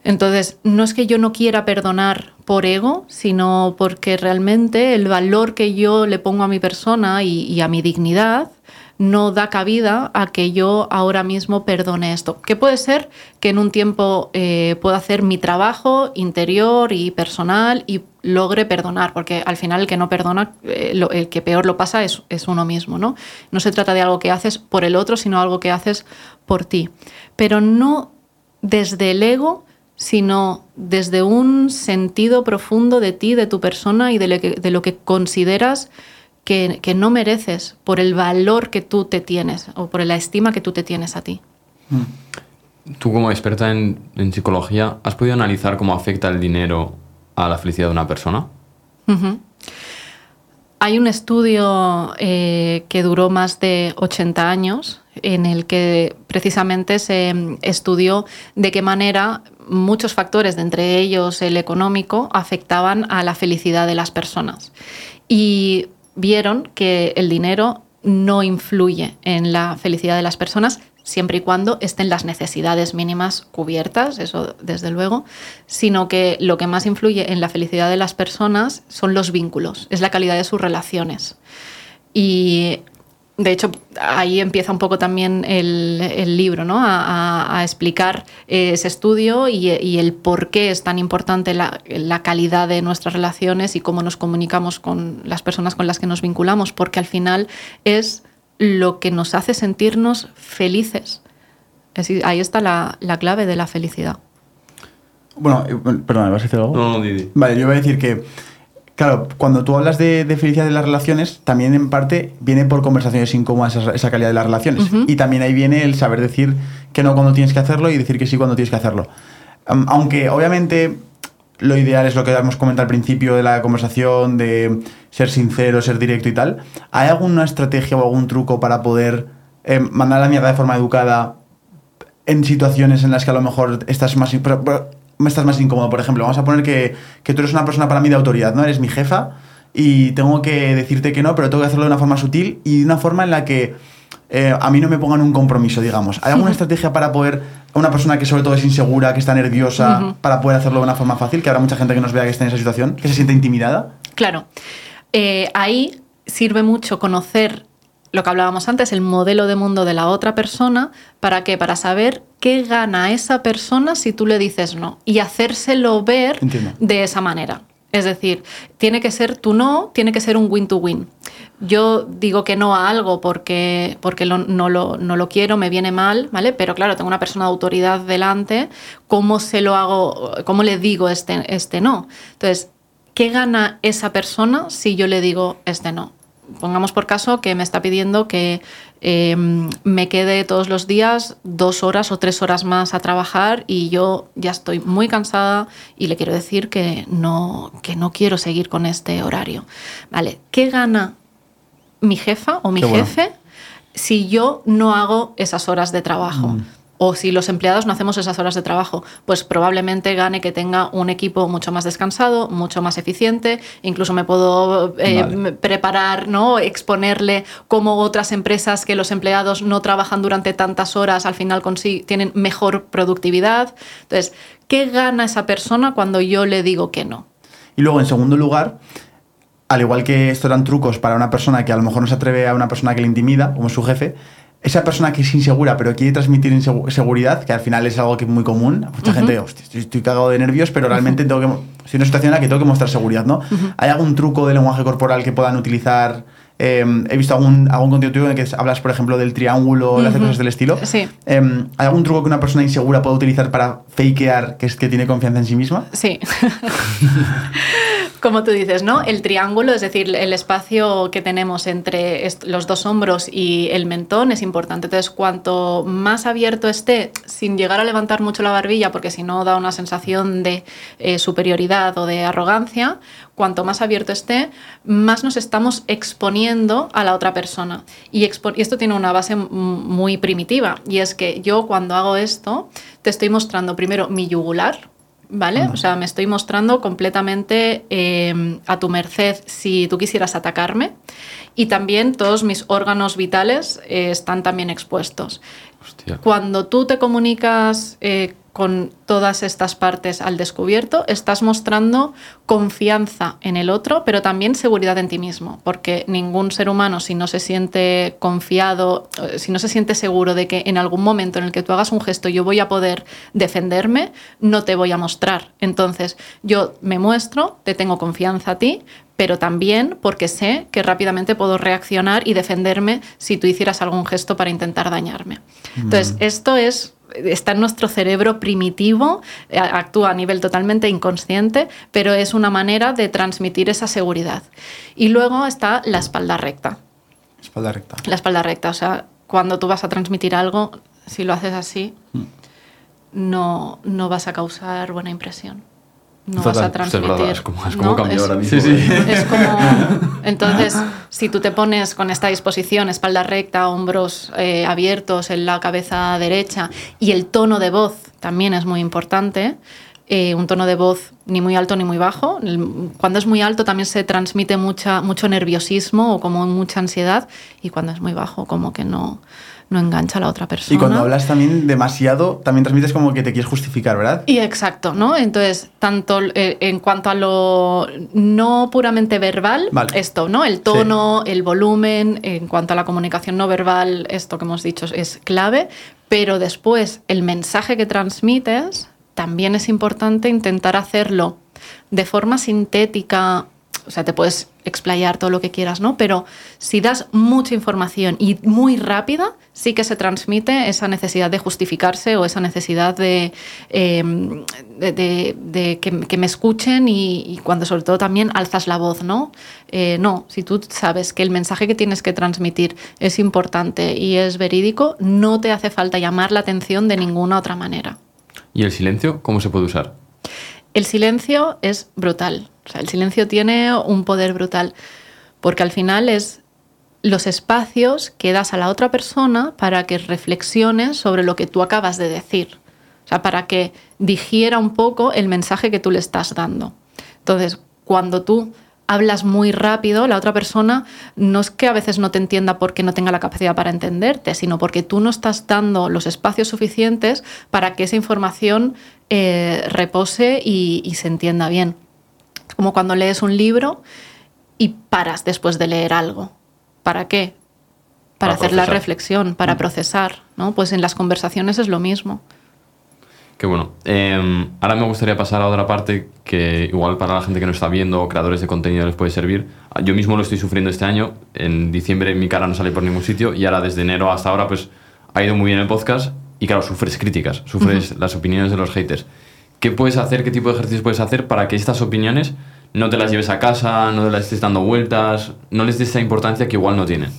Entonces, no es que yo no quiera perdonar por ego, sino porque realmente el valor que yo le pongo a mi persona y, a mi dignidad no da cabida a que yo ahora mismo perdone esto. Que puede ser que en un tiempo eh, pueda hacer mi trabajo interior y personal y logre perdonar, porque al final el que no perdona, eh, el que peor lo pasa es, es, uno mismo. ¿no? no se trata de algo que haces por el otro, sino algo que haces por ti. Pero no desde el ego sino desde un sentido profundo de ti, de tu persona y de lo que, consideras que, no mereces por el valor que tú te tienes o por la estima que tú te tienes a ti. Mm. Tú como experta en, psicología, ¿has podido analizar cómo afecta el dinero a la felicidad de una persona? Hay un estudio eh, que duró más de 80 años en el que precisamente se estudió de qué manera muchos factores, de entre ellos el económico, afectaban a la felicidad de las personas. Y vieron que el dinero no influye en la felicidad de las personas siempre y cuando estén las necesidades mínimas cubiertas, eso desde luego, sino que lo que más influye en la felicidad de las personas son los vínculos, es la calidad de sus relaciones. Y de hecho, ahí empieza un poco también el, libro, ¿no? A, explicar ese estudio y, el por qué es tan importante la, calidad de nuestras relaciones y cómo nos comunicamos con las personas con las que nos vinculamos, porque al final es lo que nos hace sentirnos felices. ahí está la, clave de la felicidad. Bueno, eh, perdón, ¿vas a decir algo? No, no, Didi. Vale, yo voy a decir que Claro, cuando tú hablas de, felicidad de las relaciones, también en parte viene por conversaciones incómodas esa, esa calidad de las relaciones. Y también ahí viene el saber decir que no cuando tienes que hacerlo y decir que sí cuando tienes que hacerlo. aunque obviamente lo ideal es lo que hemos comentado al principio de la conversación, de ser sincero, ser directo y tal. ¿Hay alguna estrategia o algún truco para poder eh, mandar la mierda de forma educada en situaciones en las que a lo mejor estás más estás más incómodo. Por ejemplo, vamos a poner que, que, tú eres una persona para mí de autoridad, ¿no? Eres mi jefa y tengo que decirte que no, pero tengo que hacerlo de una forma sutil y de una forma en la que eh, a mí no me pongan un compromiso, digamos. ¿Hay alguna [LAUGHS] estrategia para poder, a una persona que sobre todo es insegura, que está nerviosa, para poder hacerlo de una forma fácil? Que habrá mucha gente que nos vea que está en esa situación, que se siente intimidada. Claro. Eh, ahí sirve mucho conocer lo que hablábamos antes, el modelo de mundo de la otra persona, ¿para qué? Para saber qué gana esa persona si tú le dices no y hacérselo ver de esa manera. Es decir, tiene que ser tu no, tiene que ser un win-to-win. Yo digo que no a algo porque, porque no, lo, no, lo, quiero, me viene mal, ¿vale? Pero claro, tengo una persona de autoridad delante, ¿cómo se lo hago, cómo le digo este, este no? Entonces, ¿qué gana esa persona si yo le digo este no? pongamos por caso que me está pidiendo que em, me quede todos los días dos horas o tres horas más a trabajar y yo ya estoy muy cansada y le quiero decir que no, que no quiero seguir con este horario. Vale, ¿qué gana mi jefa o mi jefe si yo no hago esas horas de trabajo? Mm o si los empleados no hacemos esas horas de trabajo, pues probablemente gane que tenga un equipo mucho más descansado, mucho más eficiente, incluso me puedo eh, preparar, ¿no? exponerle cómo otras empresas que los empleados no trabajan durante tantas horas al final tienen mejor productividad. Entonces, ¿qué gana esa persona cuando yo le digo que no? Y luego, en segundo lugar, al igual que esto eran trucos para una persona que a lo mejor no se atreve a una persona que le intimida, como su jefe, esa persona que es insegura pero quiere transmitir seguridad, que al final es algo que es muy común, mucha gente, estoy, cagado de nervios, pero realmente tengo que, estoy en una situación en la que tengo que mostrar seguridad, ¿no? ¿Hay algún truco de lenguaje corporal que puedan utilizar? Em, he visto algún, algún contenido en el que hablas, por ejemplo, del triángulo, las cosas del estilo. Sí. Em, ¿Hay algún truco que una persona insegura pueda utilizar para fakear que, es, que tiene confianza en sí misma? Sí. [LAUGHS] como tú dices, ¿no? El triángulo, es decir, el espacio que tenemos entre los dos hombros y el mentón es importante. Entonces, cuanto más abierto esté, sin llegar a levantar mucho la barbilla, porque si no da una sensación de eh, superioridad o de arrogancia, cuanto más abierto esté, más nos estamos exponiendo a la otra persona. Y, y esto tiene una base muy primitiva, y es que yo cuando hago esto, te estoy mostrando primero mi yugular, ¿vale? O sea, me estoy mostrando completamente em, a tu merced si tú quisieras atacarme y también todos mis órganos vitales eh, están también expuestos. Cuando tú te comunicas eh, con todas estas partes al descubierto, estás mostrando confianza en el otro, pero también seguridad en ti mismo, porque ningún ser humano, si no se siente confiado, eh, si no se siente seguro de que en algún momento en el que tú hagas un gesto yo voy a poder defenderme, no te voy a mostrar. Entonces, yo me muestro, te tengo confianza a ti, pero también porque sé que rápidamente puedo reaccionar y defenderme si tú hicieras algún gesto para intentar dañarme. Entonces, esto es está en nuestro cerebro primitivo, eh, actúa a nivel totalmente inconsciente, pero es una manera de transmitir esa seguridad. Y luego está la espalda recta. Espalda recta. La espalda recta, o sea, cuando tú vas a transmitir algo, si lo haces así, mm. no, no vas a causar buena impresión no vas a transmitir. Es como, es como cambió ahora mismo. Sí, sí. Es como, [LAUGHS] entonces, si tú te pones con esta disposición, espalda recta, hombros eh, abiertos en la cabeza derecha y el tono de voz también es muy importante, eh, un tono de voz ni muy alto ni muy bajo. Cuando es muy alto también se transmite mucha, mucho nerviosismo o como mucha ansiedad y cuando es muy bajo como que no, no engancha a la otra persona. Y cuando hablas también demasiado, también transmites como que te quieres justificar, ¿verdad? Y exacto, ¿no? Entonces, tanto eh, en cuanto a lo no puramente verbal, esto, ¿no? El tono, el volumen, en cuanto a la comunicación no verbal, esto que hemos dicho es clave, pero después el mensaje que transmites también es importante intentar hacerlo de forma sintética, o sea, te puedes explayar todo lo que quieras, ¿no? Pero si das mucha información y muy rápida, sí que se transmite esa necesidad de justificarse o esa necesidad de, em, que, me escuchen y, cuando sobre todo también alzas la voz, ¿no? Eh, no, si tú sabes que el mensaje que tienes que transmitir es importante y es verídico, no te hace falta llamar la atención de ninguna otra manera. ¿Y el silencio cómo se puede usar? El silencio es brutal. O sea, el silencio tiene un poder brutal porque al final es los espacios que das a la otra persona para que reflexione sobre lo que tú acabas de decir. O sea, para que digiera un poco el mensaje que tú le estás dando. Entonces, cuando tú hablas muy rápido, la otra persona no es que a veces no te entienda porque no tenga la capacidad para entenderte, sino porque tú no estás dando los espacios suficientes para que esa información eh, repose y, se entienda bien. Como cuando lees un libro y paras después de leer algo. ¿Para qué? Para, hacer la reflexión, para mm. procesar. ¿no? Pues en las conversaciones es lo mismo. Qué bueno. Em, ahora me gustaría pasar a otra parte que igual para la gente que no está viendo o creadores de contenido les puede servir. Yo mismo lo estoy sufriendo este año. En diciembre mi cara no sale por ningún sitio y ahora desde enero hasta ahora pues ha ido muy bien el podcast y claro, sufres críticas, sufres las opiniones de los haters. ¿Qué puedes hacer, qué tipo de ejercicios puedes hacer para que estas opiniones no te las lleves a casa, no te las estés dando vueltas, no les des esa importancia que igual no tienen?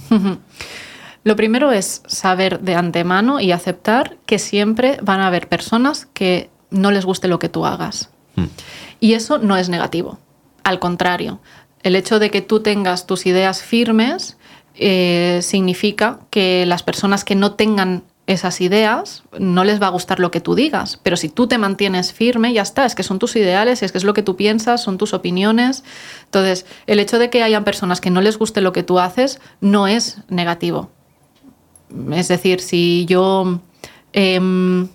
Lo primero es saber de antemano y aceptar que siempre van a haber personas que no les guste lo que tú hagas. Hmm. Y eso no es negativo. Al contrario, el hecho de que tú tengas tus ideas firmes eh, significa que las personas que no tengan esas ideas no les va a gustar lo que tú digas, pero si tú te mantienes firme, ya está, es que son tus ideales, es que es lo que tú piensas, son tus opiniones. Entonces, el hecho de que hayan personas que no les guste lo que tú haces no es negativo. Es decir, si yo em,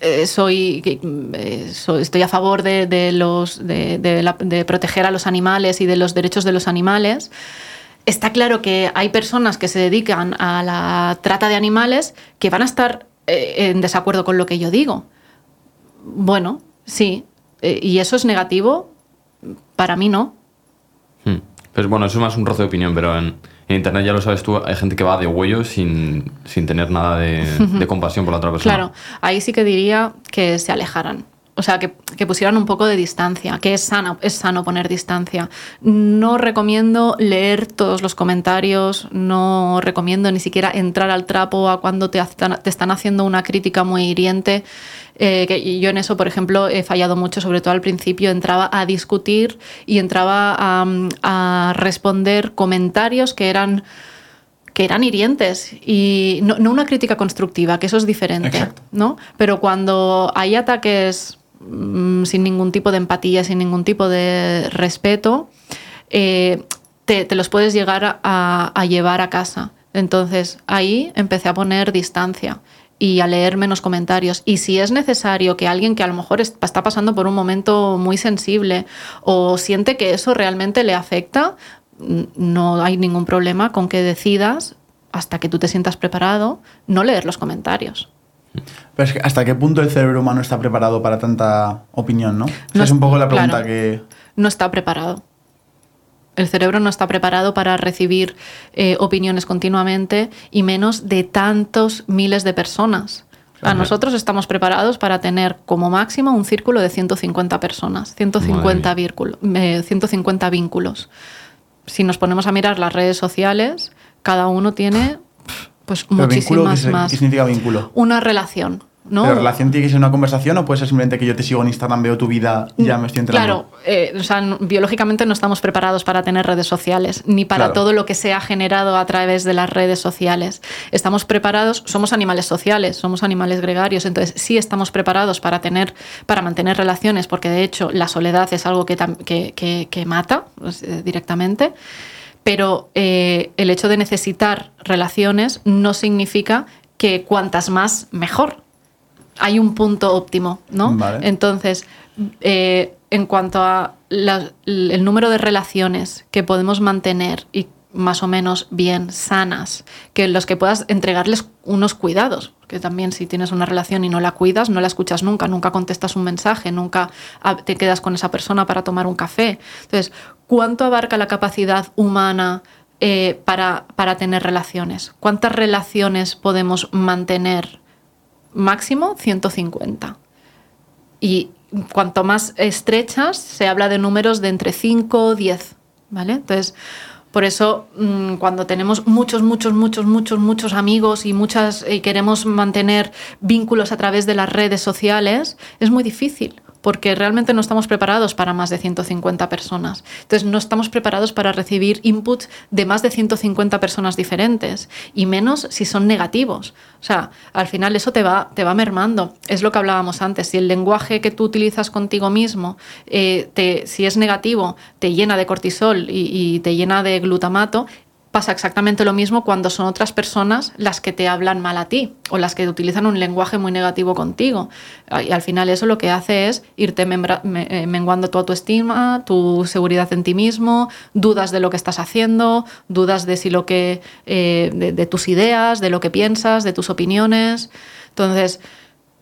eh, soy, eh, estoy a favor de, los, de, proteger a los animales y de los derechos de los animales, está claro que hay personas que se dedican a la trata de animales que van a estar eh, en desacuerdo con lo que yo digo. Bueno, sí. ¿Y eso es negativo? Para mí no. Hmm. Pues bueno, eso es más un roce de opinión, pero en en Internet, ya lo sabes tú, hay gente que va de huello sin, tener nada [LAUGHS] de, compasión por la otra persona. Claro, ahí sí que diría que se alejaran. O sea, que, pusieran un poco de distancia, que es sano, es sano poner distancia. No recomiendo leer todos los comentarios, no recomiendo ni siquiera entrar al trapo a cuando te, te están haciendo una crítica muy hiriente. Eh, que yo en eso, por ejemplo, he fallado mucho, sobre todo al principio, entraba a discutir y entraba a, responder comentarios que eran que eran hirientes y no, una crítica constructiva, que eso es diferente, ¿no? Pero cuando hay ataques mm, sin ningún tipo de empatía, sin ningún tipo de respeto, eh, te, los puedes llegar a llevar a casa. Entonces ahí empecé a poner distancia y a leer menos comentarios. Y si es necesario que alguien que a lo mejor está pasando por un momento muy sensible o siente que eso realmente le afecta, no hay ningún problema con que decidas, hasta que tú te sientas preparado, no leer los comentarios. Pero es ¿hasta qué punto el cerebro humano está preparado para tanta opinión, no? es un poco la pregunta que... No está preparado. El cerebro no está preparado para recibir eh, opiniones continuamente y menos de tantos miles de personas. A nosotros estamos preparados para tener como máximo un círculo de 150 personas, 150, 150 eh, vínculos. Si nos ponemos a mirar las redes sociales, cada uno tiene pues muchísimas más. ¿Qué significa vínculo? Una relación ¿no? ¿Pero relación tiene que ser una conversación o puede ser simplemente que yo te sigo en Instagram, veo tu vida y ya me estoy enterando? Claro, eh, o sea, biológicamente no estamos preparados para tener redes sociales, ni para Claro. todo lo que se ha generado a través de las redes sociales. Estamos preparados, somos animales sociales, somos animales gregarios, entonces sí estamos preparados para tener, para mantener relaciones, porque de hecho la soledad es algo que, que, que- que mata pues, eh, directamente. Pero eh, el hecho de necesitar relaciones no significa que cuantas más, mejor. Hay un punto óptimo, ¿no? Vale. Entonces, eh, en cuanto a la- el número de relaciones que podemos mantener y más o menos bien sanas, que los que puedas entregarles unos cuidados, que también si tienes una relación y no la cuidas, no la escuchas nunca, nunca contestas un mensaje, nunca ah, te quedas con esa persona para tomar un café. Entonces, ¿cuánto abarca la capacidad humana eh, para, para tener relaciones? ¿Cuántas relaciones podemos mantener? Máximo 150. Y cuanto más estrechas, se habla de números de entre 5 o 10, ¿vale? Entonces, por eso, mm, cuando tenemos muchos, muchos, muchos, muchos, muchos amigos y muchas y queremos mantener vínculos a través de las redes sociales, es muy difícil. Porque realmente no estamos preparados para más de 150 personas. Entonces, no estamos preparados para recibir inputs de más de 150 personas diferentes. Y menos si son negativos. O sea, al final eso te va, te va mermando. Es lo que hablábamos antes. Si el lenguaje que tú utilizas contigo mismo, eh, si es negativo, te llena de cortisol y te llena de glutamato, pasa exactamente lo mismo cuando son otras personas las que te hablan mal a ti o las que utilizan un lenguaje muy negativo contigo. Y al final eso lo que hace es irte me- eh, menguando tu autoestima, tu seguridad en ti mismo, dudas de lo que estás haciendo, dudas de si lo que eh, de tus ideas, de lo que piensas, de tus opiniones. Entonces,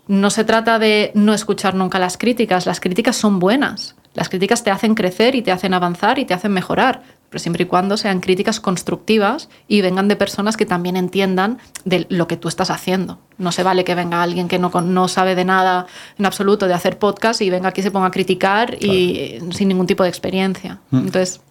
no se trata de no escuchar nunca las críticas, las críticas son buenas. Las críticas te hacen crecer y te hacen avanzar y te hacen mejorar, pero siempre y cuando sean críticas constructivas y vengan de personas que también entiendan de lo que tú estás haciendo. No se vale que venga alguien que no, no sabe de nada en absoluto de hacer podcast y venga aquí y se ponga a criticar y sin ningún tipo de experiencia. Entonces,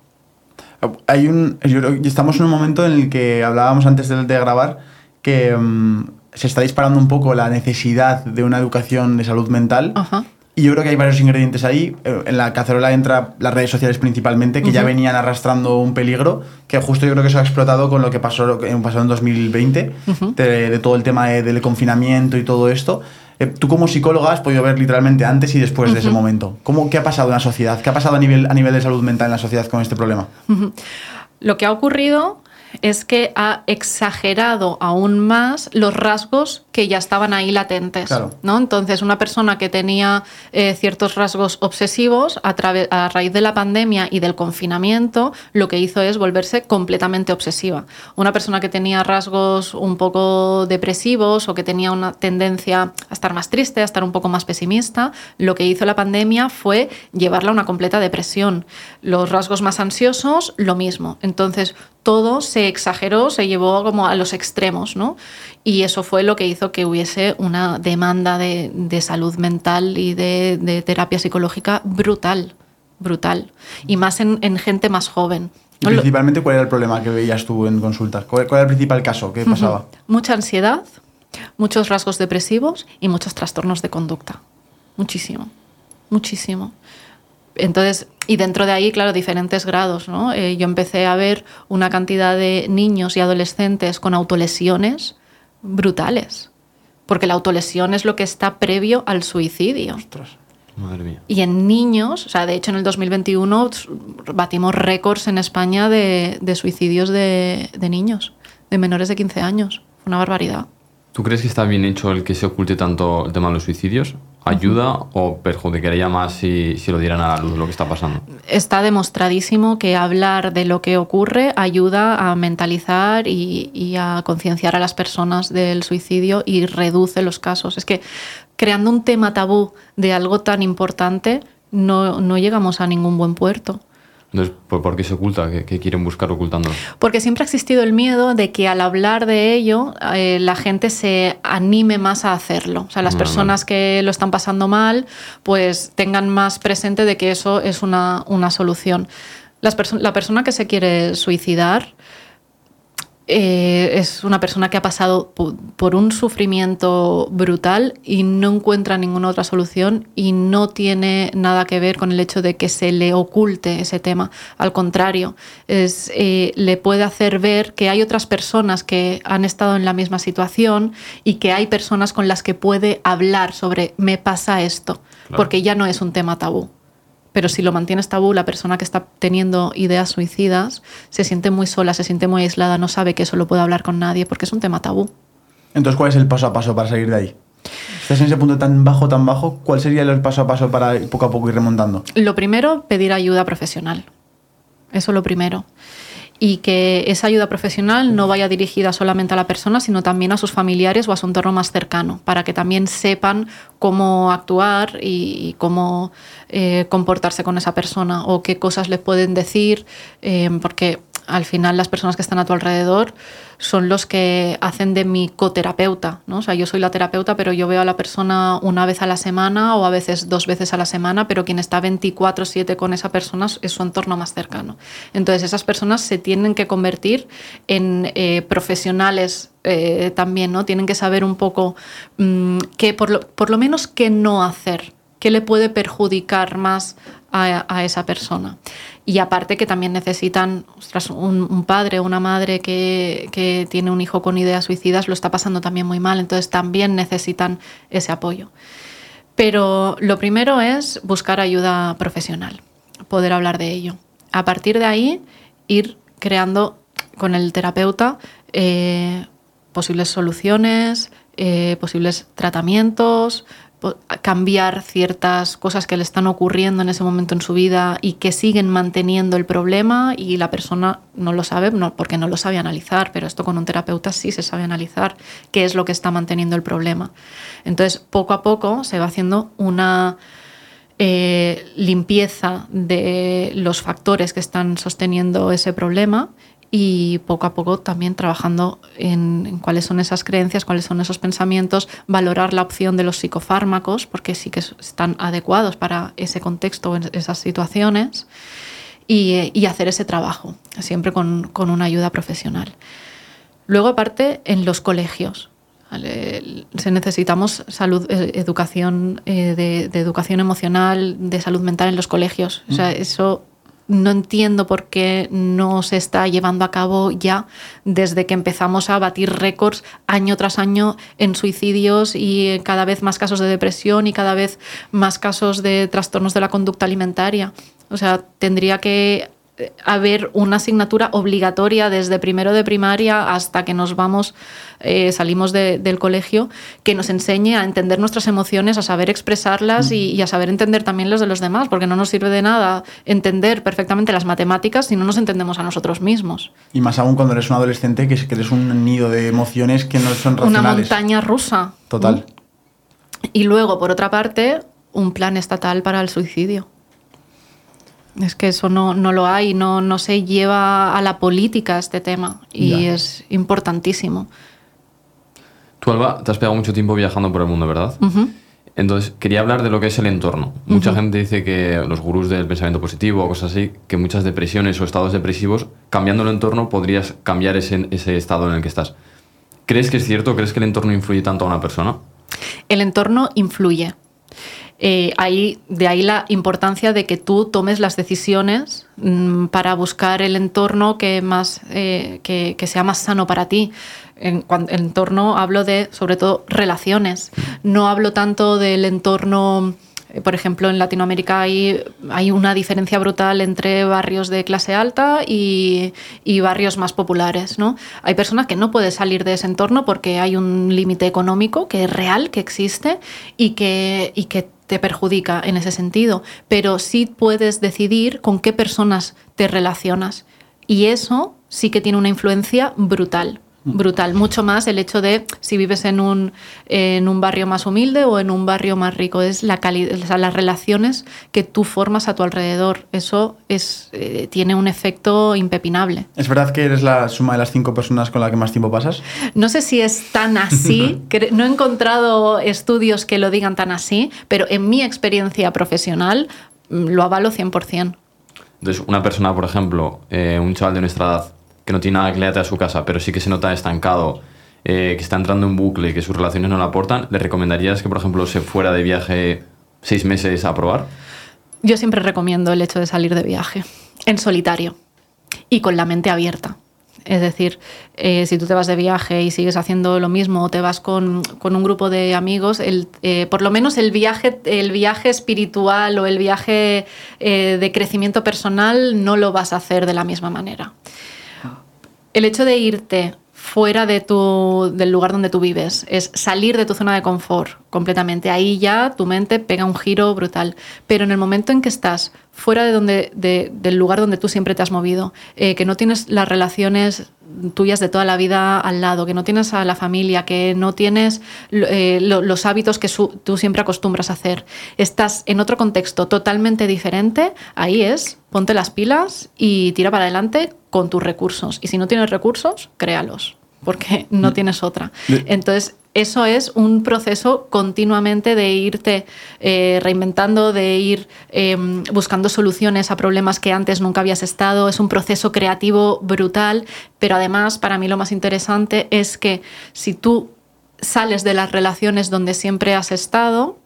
Hay un, yo creo que estamos en un momento en el que hablábamos antes de, de grabar que mm, se está disparando un poco la necesidad de una educación de salud mental. Ajá. Y yo creo que hay varios ingredientes ahí. Eh, En la cacerola entra las redes sociales principalmente, que ya Ujú. venían arrastrando un peligro, que justo yo creo que eso ha explotado con lo que pasó, pasó en 2020, de, de todo el tema de- del confinamiento y todo esto. Eh, tú como psicóloga has podido ver literalmente antes y después de ese momento. ¿Cómo, ¿Qué ha pasado en la sociedad? ¿Qué ha pasado a nivel, a nivel de salud mental en la sociedad con este problema? Lo que ha ocurrido es que ha exagerado aún más los rasgos que ya estaban ahí latentes. Claro. ¿no? Entonces, una persona que tenía eh, ciertos rasgos obsesivos a, a raíz de la pandemia y del confinamiento, lo que hizo es volverse completamente obsesiva. Una persona que tenía rasgos un poco depresivos o que tenía una tendencia a estar más triste, a estar un poco más pesimista, lo que hizo la pandemia fue llevarla a una completa depresión. Los rasgos más ansiosos, lo mismo. Entonces, todo se exageró, se llevó como a los extremos, ¿no? Y eso fue lo que hizo que hubiese una demanda de, de salud mental y de, de terapia psicológica brutal, brutal. Y más en, en gente más joven. Y principalmente, ¿cuál era el problema que veías tú en consultas? ¿Cuál, cuál era el principal caso? ¿Qué pasaba? Mucha ansiedad, muchos rasgos depresivos y muchos trastornos de conducta. Muchísimo, muchísimo. Entonces, y dentro de ahí, claro, diferentes grados, ¿no? Eh, yo empecé a ver una cantidad de niños y adolescentes con autolesiones brutales. Porque la autolesión es lo que está previo al suicidio. Ostras. Madre mía. Y en niños, o sea, de hecho en el 2021 batimos récords en España de, de suicidios de, de niños, de menores de 15 años. Una barbaridad. ¿Tú crees que está bien hecho el que se oculte tanto el tema de los suicidios? ¿Ayuda o perjudicaría más si, si lo dieran a la luz lo que está pasando? Está demostradísimo que hablar de lo que ocurre ayuda a mentalizar y, y a concienciar a las personas del suicidio y reduce los casos. Es que creando un tema tabú de algo tan importante no, no llegamos a ningún buen puerto. Entonces, ¿por, qué se oculta? ¿Qué, qué quieren buscar ocultándolo? Porque siempre ha existido el miedo de que al hablar de ello eh, la gente se anime más a hacerlo. O sea, las personas que lo están pasando mal, pues tengan más presente de que eso es una, una solución. Las perso- la persona que se quiere suicidar eh, es una persona que ha pasado por un sufrimiento brutal y no encuentra ninguna otra solución y no tiene nada que ver con el hecho de que se le oculte ese tema. Al contrario, es, eh, le puede hacer ver que hay otras personas que han estado en la misma situación y que hay personas con las que puede hablar sobre me pasa esto, porque ya no es un tema tabú. Pero si lo mantienes tabú, la persona que está teniendo ideas suicidas se siente muy sola, se siente muy aislada, no sabe que eso lo puede hablar con nadie porque es un tema tabú. Entonces, ¿cuál es el paso a paso para salir de ahí? Estás en ese punto tan bajo, tan bajo, ¿cuál sería el paso a paso para poco a poco ir remontando? Lo primero, pedir ayuda profesional. Eso es lo primero y que esa ayuda profesional no vaya dirigida solamente a la persona, sino también a sus familiares o a su entorno más cercano, para que también sepan cómo actuar y, cómo eh, comportarse con esa persona o qué cosas le pueden decir, eh, porque al final las personas que están a tu alrededor son los que hacen de mi coterapeuta, ¿no? O sea, yo soy la terapeuta, pero yo veo a la persona una vez a la semana o a veces dos veces a la semana, pero quien está 24/7 con esa persona es su entorno más cercano. Entonces, esas personas se tienen que convertir en eh, profesionales eh, también, ¿no? Tienen que saber un poco mm, lo, por lo menos qué no hacer, qué le puede perjudicar más a, esa persona. Y aparte que también necesitan, un, padre o una madre que, que, tiene un hijo con ideas suicidas lo está pasando también muy mal, entonces también necesitan ese apoyo. Pero lo primero es buscar ayuda profesional, poder hablar de ello. A partir de ahí, ir creando con el terapeuta eh, posibles soluciones, eh, posibles tratamientos, cambiar ciertas cosas que le están ocurriendo en ese momento en su vida y que siguen manteniendo el problema y la persona no lo sabe no, porque no lo sabe analizar, pero esto con un terapeuta sí se sabe analizar qué es lo que está manteniendo el problema. Entonces, poco a poco se va haciendo una eh, limpieza de los factores que están sosteniendo ese problema y poco a poco también trabajando en, cuáles son esas creencias, cuáles son esos pensamientos, valorar la opción de los psicofármacos, porque sí que están adecuados para ese contexto, esas situaciones, y, hacer ese trabajo, siempre con, una ayuda profesional. Luego, aparte, en los colegios. Se necesitamos salud, eh, educación eh, de, de, educación emocional, de salud mental en los colegios. O sea, eso no entiendo por qué no se está llevando a cabo ya desde que empezamos a batir récords año tras año en suicidios y cada vez más casos de depresión y cada vez más casos de trastornos de la conducta alimentaria. O sea, tendría que haber una asignatura obligatoria desde primero de primaria hasta que nos vamos, eh, salimos del colegio, que nos enseñe a entender nuestras emociones, a saber expresarlas y, a saber entender también las de los demás, porque no nos sirve de nada entender perfectamente las matemáticas si no nos entendemos a nosotros mismos. Y más aún cuando eres un adolescente, que eres un nido de emociones que no son racionales. Una montaña rusa. Total. Y luego, por otra parte, un plan estatal para el suicidio. Es que eso no, no lo hay, no, no se lleva a la política este tema y es importantísimo. Tú, Alba, te has pegado mucho tiempo viajando por el mundo, ¿verdad? Entonces, quería hablar de lo que es el entorno. Mucha gente dice que los gurús del pensamiento positivo o cosas así, que muchas depresiones o estados depresivos, cambiando el entorno, podrías cambiar ese, ese estado en el que estás. ¿Crees que es cierto? ¿Crees que el entorno influye tanto a una persona? El entorno influye. Eh, de ahí la importancia de que tú tomes las decisiones mm, para buscar el entorno que, más, eh, que, sea más sano para ti. En entorno hablo de, sobre todo, relaciones. No hablo tanto del entorno eh, por ejemplo, en Latinoamérica hay, hay, una diferencia brutal entre barrios de clase alta y, y, barrios más populares. ¿no? Hay personas que no pueden salir de ese entorno porque hay un límite económico que es real, que existe y que te perjudica en ese sentido, pero sí puedes decidir con qué personas te relacionas. Y eso sí que tiene una influencia brutal brutal. Mucho más el hecho de si vives en un, en un barrio más humilde o en un barrio más rico. Es la calidad, las relaciones que tú formas a tu alrededor. Eso es, eh, tiene un efecto impepinable. ¿Es verdad que eres la suma de las cinco personas con las que más tiempo pasas? No sé si es tan así. [LAUGHS] no he encontrado estudios que lo digan tan así, pero en mi experiencia profesional mm, lo avalo 100%. Entonces, una persona, por ejemplo, eh, un chaval de nuestra edad, que no tiene nada que le a su casa, pero sí que se nota estancado, eh, que está entrando en bucle, que sus relaciones no le aportan, ¿le recomendarías que, por ejemplo, se fuera de viaje seis meses a probar? Yo siempre recomiendo el hecho de salir de viaje, en solitario y con la mente abierta. Es decir, eh, si tú te vas de viaje y sigues haciendo lo mismo o te vas con, un grupo de amigos, eh, por lo menos el viaje, el viaje espiritual o el viaje de crecimiento personal no lo vas a hacer de la misma manera. El hecho de irte fuera de tu, del lugar donde tú vives, es salir de tu zona de confort completamente. Ahí ya tu mente pega un giro brutal. Pero en el momento en que estás fuera de donde, del lugar donde tú siempre te has movido, eh, que no tienes las relaciones tuyas de toda la vida al lado, que no tienes a la familia, que no tienes eh, los hábitos que tú siempre acostumbras a hacer, estás en otro contexto totalmente diferente, ahí es, ponte las pilas y tira para adelante con tus recursos. Y si no tienes recursos, créalos, porque no tienes otra. Entonces, eso es un proceso continuamente de irte eh, reinventando, de ir em, buscando soluciones a problemas que antes nunca habías estado. Es un proceso creativo brutal, pero además para mí lo más interesante es que si tú sales de las relaciones donde siempre has estado,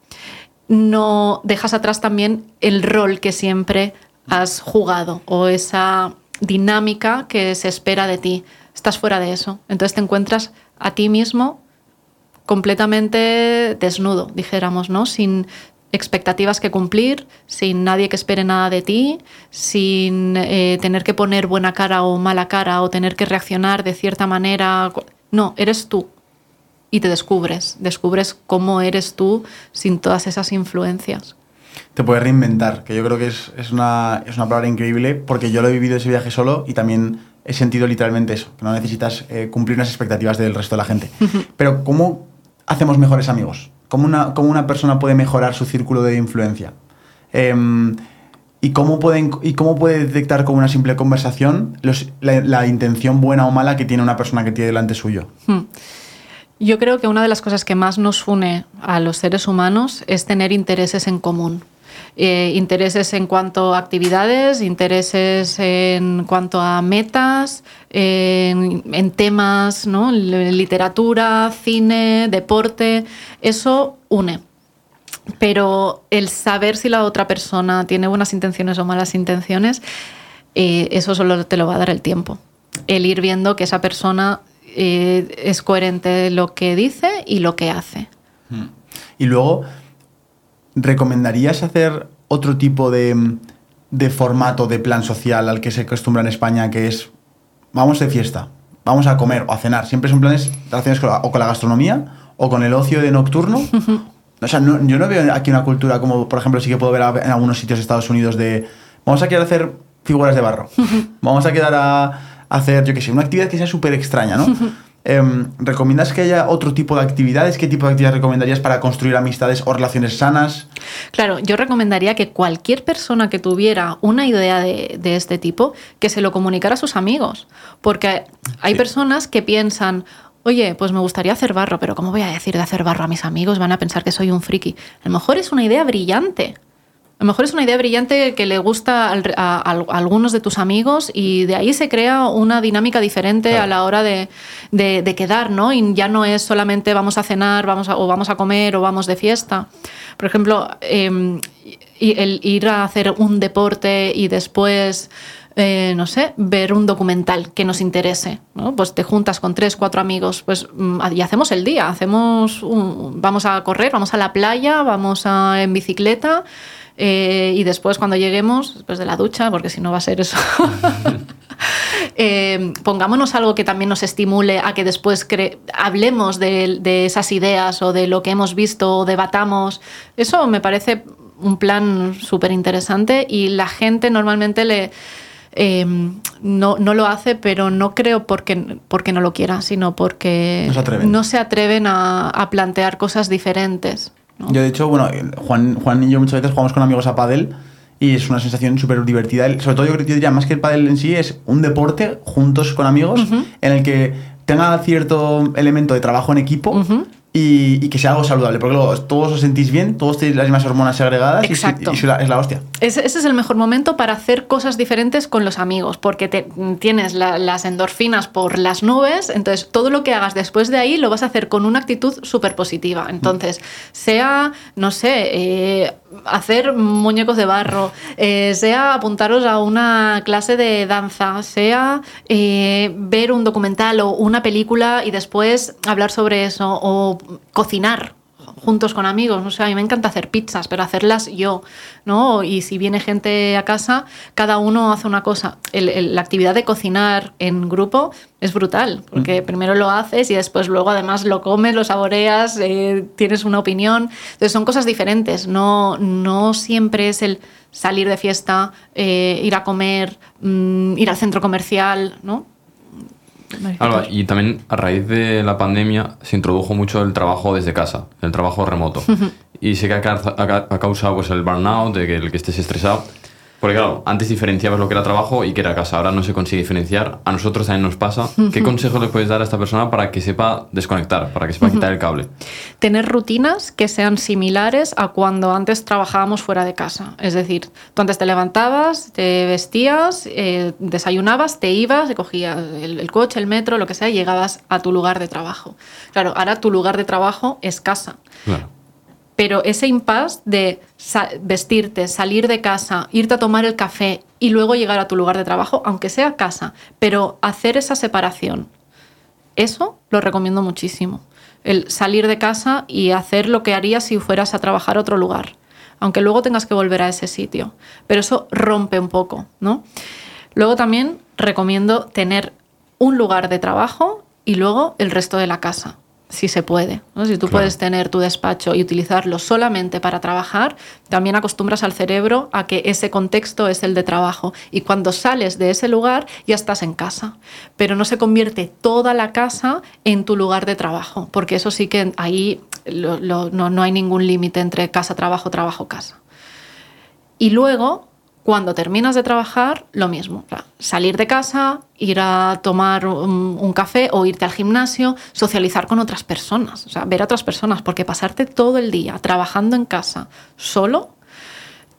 no dejas atrás también el rol que siempre has jugado o esa dinámica que se espera de ti. Estás fuera de eso. Entonces te encuentras a ti mismo completamente desnudo, dijéramos, ¿no? Sin expectativas que cumplir, sin nadie que espere nada de ti, sin eh, tener que poner buena cara o mala cara o tener que reaccionar de cierta manera. No, eres tú. Y te descubres, descubres cómo eres tú sin todas esas influencias te puedes reinventar, que yo creo que es, es, una, es, una, palabra increíble porque yo lo he vivido ese viaje solo y también he sentido literalmente eso, que no necesitas eh, cumplir unas expectativas del resto de la gente. [LAUGHS] Pero ¿cómo hacemos mejores amigos? ¿Cómo una, cómo una persona puede mejorar su círculo de influencia? Em, ¿Y cómo, pueden, ¿Y cómo puede detectar con una simple conversación la, la, intención buena o mala que tiene una persona que tiene delante suyo? Hmm. Yo creo que una de las cosas que más nos une a los seres humanos es tener intereses en común. Eh, intereses en cuanto a actividades, intereses en cuanto a metas, en, temas, ¿no? literatura, cine, deporte, eso une. Pero el saber si la otra persona tiene buenas intenciones o malas intenciones, eh, eso solo te lo va a dar el tiempo. El ir viendo que esa persona eh, es coherente lo que dice y lo que hace. Hmm. Y luego, ¿recomendarías hacer otro tipo de, formato de plan social al que se acostumbra en España, que es vamos de fiesta, vamos a comer o a cenar? Siempre son planes relacionados con o con la gastronomía o con el ocio de nocturno. [LAUGHS] O sea, yo no veo aquí una cultura como, por ejemplo, sí que puedo ver en algunos sitios de Estados Unidos de vamos a quedar a hacer figuras de barro, [LAUGHS] vamos a quedar a hacer, yo qué sé, una actividad que sea súper extraña, ¿no? [LAUGHS] Em, ¿Recomiendas que haya otro tipo de actividades? ¿Qué tipo de actividades recomendarías para construir amistades o relaciones sanas? Claro, yo recomendaría que cualquier persona que tuviera una idea de, este tipo, que se lo comunicara a sus amigos. Porque hay personas que piensan, oye, pues me gustaría hacer barro, pero ¿cómo voy a decir de hacer barro a mis amigos? Van a pensar que soy un friki. A lo mejor es una idea brillante. A lo mejor es una idea brillante que le gusta a, algunos de tus amigos y de ahí se crea una dinámica diferente a la hora de, quedar, ¿no? Y ya no es solamente vamos a cenar vamos o vamos a comer o vamos de fiesta. Por ejemplo, em, el ir a hacer un deporte y después... Eh, no sé, ver un documental que nos interese. ¿no? Pues te juntas con tres, cuatro amigos pues, mm, y hacemos el día. Hacemos vamos a correr, vamos a la playa, vamos a, en bicicleta eh, y después, cuando lleguemos, después de la ducha, porque si no va a ser eso, [LAUGHS] [LAUGHS] eh, pongámonos algo que también nos estimule a que después hablemos de, esas ideas o de lo que hemos visto o debatamos. Eso me parece un plan súper interesante y la gente normalmente le... Eh, no, lo hace, pero no creo porque, porque no lo quiera, sino porque no se atreven, a plantear cosas diferentes. Yo, de hecho, bueno, Juan, Juan y yo muchas veces jugamos con amigos a pádel y es una sensación súper divertida. Sobre todo yo creo que diría más que el pádel en sí es un deporte juntos con amigos en el que tenga cierto elemento de trabajo en equipo, y, que sea algo saludable. Porque luego todos os sentís bien, todos tenéis las mismas hormonas segregadas Exacto. y, es, la, hostia. Ese, es el mejor momento para hacer cosas diferentes con los amigos, porque te, tienes las endorfinas por las nubes, entonces todo lo que hagas después de ahí lo vas a hacer con una actitud súper positiva. Entonces, sea, no sé, eh, hacer muñecos de barro, eh, sea apuntaros a una clase de danza, sea eh, ver un documental o una película y después hablar sobre eso, o cocinar juntos con amigos. O sea, a mí me encanta hacer pizzas, pero hacerlas yo, ¿no? Y si viene gente a casa, cada uno hace una cosa. la actividad de cocinar en grupo es brutal, porque mm. primero lo haces y después luego además lo comes, lo saboreas, eh, tienes una opinión. Entonces son cosas diferentes, no, no siempre es el salir de fiesta, eh, ir a comer, mm, ir al centro comercial, ¿no? Y también a raíz de la pandemia se introdujo mucho el trabajo desde casa, el trabajo remoto. [LAUGHS] y sé que ha, causado pues, el burnout, de que el que estés estresado. Porque claro, antes diferenciabas lo que era trabajo y que era casa, ahora no se consigue diferenciar. A nosotros también nos pasa. [LAUGHS] ¿Qué consejo le puedes dar a esta persona para que sepa desconectar, para que sepa quitar el cable? Tener rutinas que sean similares a cuando antes trabajábamos fuera de casa. Es decir, tú antes te levantabas, te vestías, eh, desayunabas, te ibas, te cogías el, el, coche, el metro, lo que sea, y llegabas a tu lugar de trabajo. Claro, ahora tu lugar de trabajo es casa. Claro pero ese impasse de vestirte, salir de casa, irte a tomar el café y luego llegar a tu lugar de trabajo, aunque sea casa, pero hacer esa separación, eso lo recomiendo muchísimo. El salir de casa y hacer lo que harías si fueras a trabajar a otro lugar, aunque luego tengas que volver a ese sitio. Pero eso rompe un poco, ¿no? Luego también recomiendo tener un lugar de trabajo y luego el resto de la casa si se puede. Si tú puedes tener tu despacho y utilizarlo solamente para trabajar, también acostumbras al cerebro a que ese contexto es el de trabajo. Y cuando sales de ese lugar ya estás en casa. Pero no se convierte toda la casa en tu lugar de trabajo, porque eso sí que ahí no, no hay ningún límite entre casa, trabajo, trabajo, casa. Y luego cuando terminas de trabajar, lo mismo. Salir de casa, ir a tomar un, café o irte al gimnasio, socializar con otras personas, ver a otras personas, porque pasarte todo el día trabajando en casa solo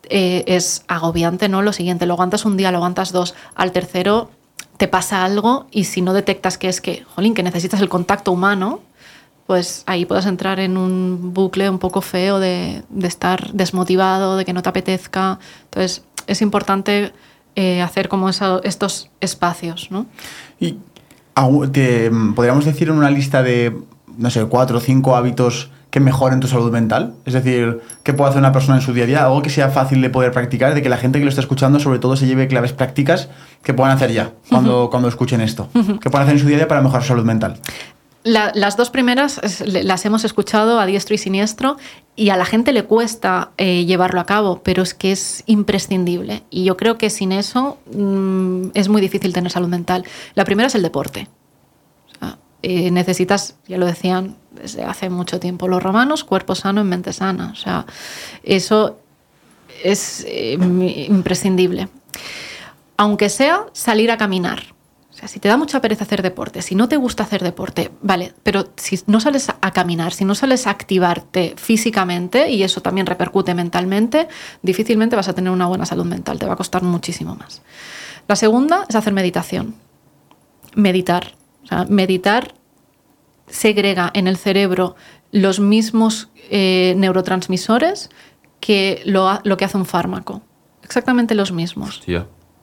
eh, es agobiante, ¿no? Lo siguiente, lo aguantas un día, lo aguantas dos, al tercero te pasa algo y si no detectas que es que, jolín, que necesitas el contacto humano, pues ahí puedes entrar en un bucle un poco feo de, de estar desmotivado, de que no te apetezca. Entonces, es importante eh, hacer como estos espacios. ¿no? Y podríamos decir en una lista de, no sé, cuatro o cinco hábitos que mejoren tu salud mental? Es decir, ¿qué puede hacer una persona en su día a día? Algo que sea fácil de poder practicar, de que la gente que lo está escuchando sobre todo se lleve claves prácticas que puedan hacer ya cuando, cuando escuchen esto. ¿Qué pueden hacer en su día a día para mejorar su salud mental? Las dos primeras las hemos escuchado a diestro y siniestro y a la gente le cuesta eh, llevarlo a cabo, pero es que es imprescindible. Y yo creo que sin eso mm, es muy difícil tener salud mental. La primera es el deporte. Eh, necesitas, ya lo decían desde hace mucho tiempo los romanos, cuerpo sano en mente sana. O sea, eso es eh, imprescindible. Aunque sea salir a caminar si te da mucha pereza hacer deporte, si no te gusta hacer deporte, vale, pero si no sales a caminar, si no sales a activarte físicamente, y eso también repercute mentalmente, difícilmente vas a tener una buena salud mental, te va a costar muchísimo más. La segunda es hacer meditación. Meditar. meditar segrega en el cerebro los mismos eh, neurotransmisores que lo, lo, que hace un fármaco. Exactamente los mismos.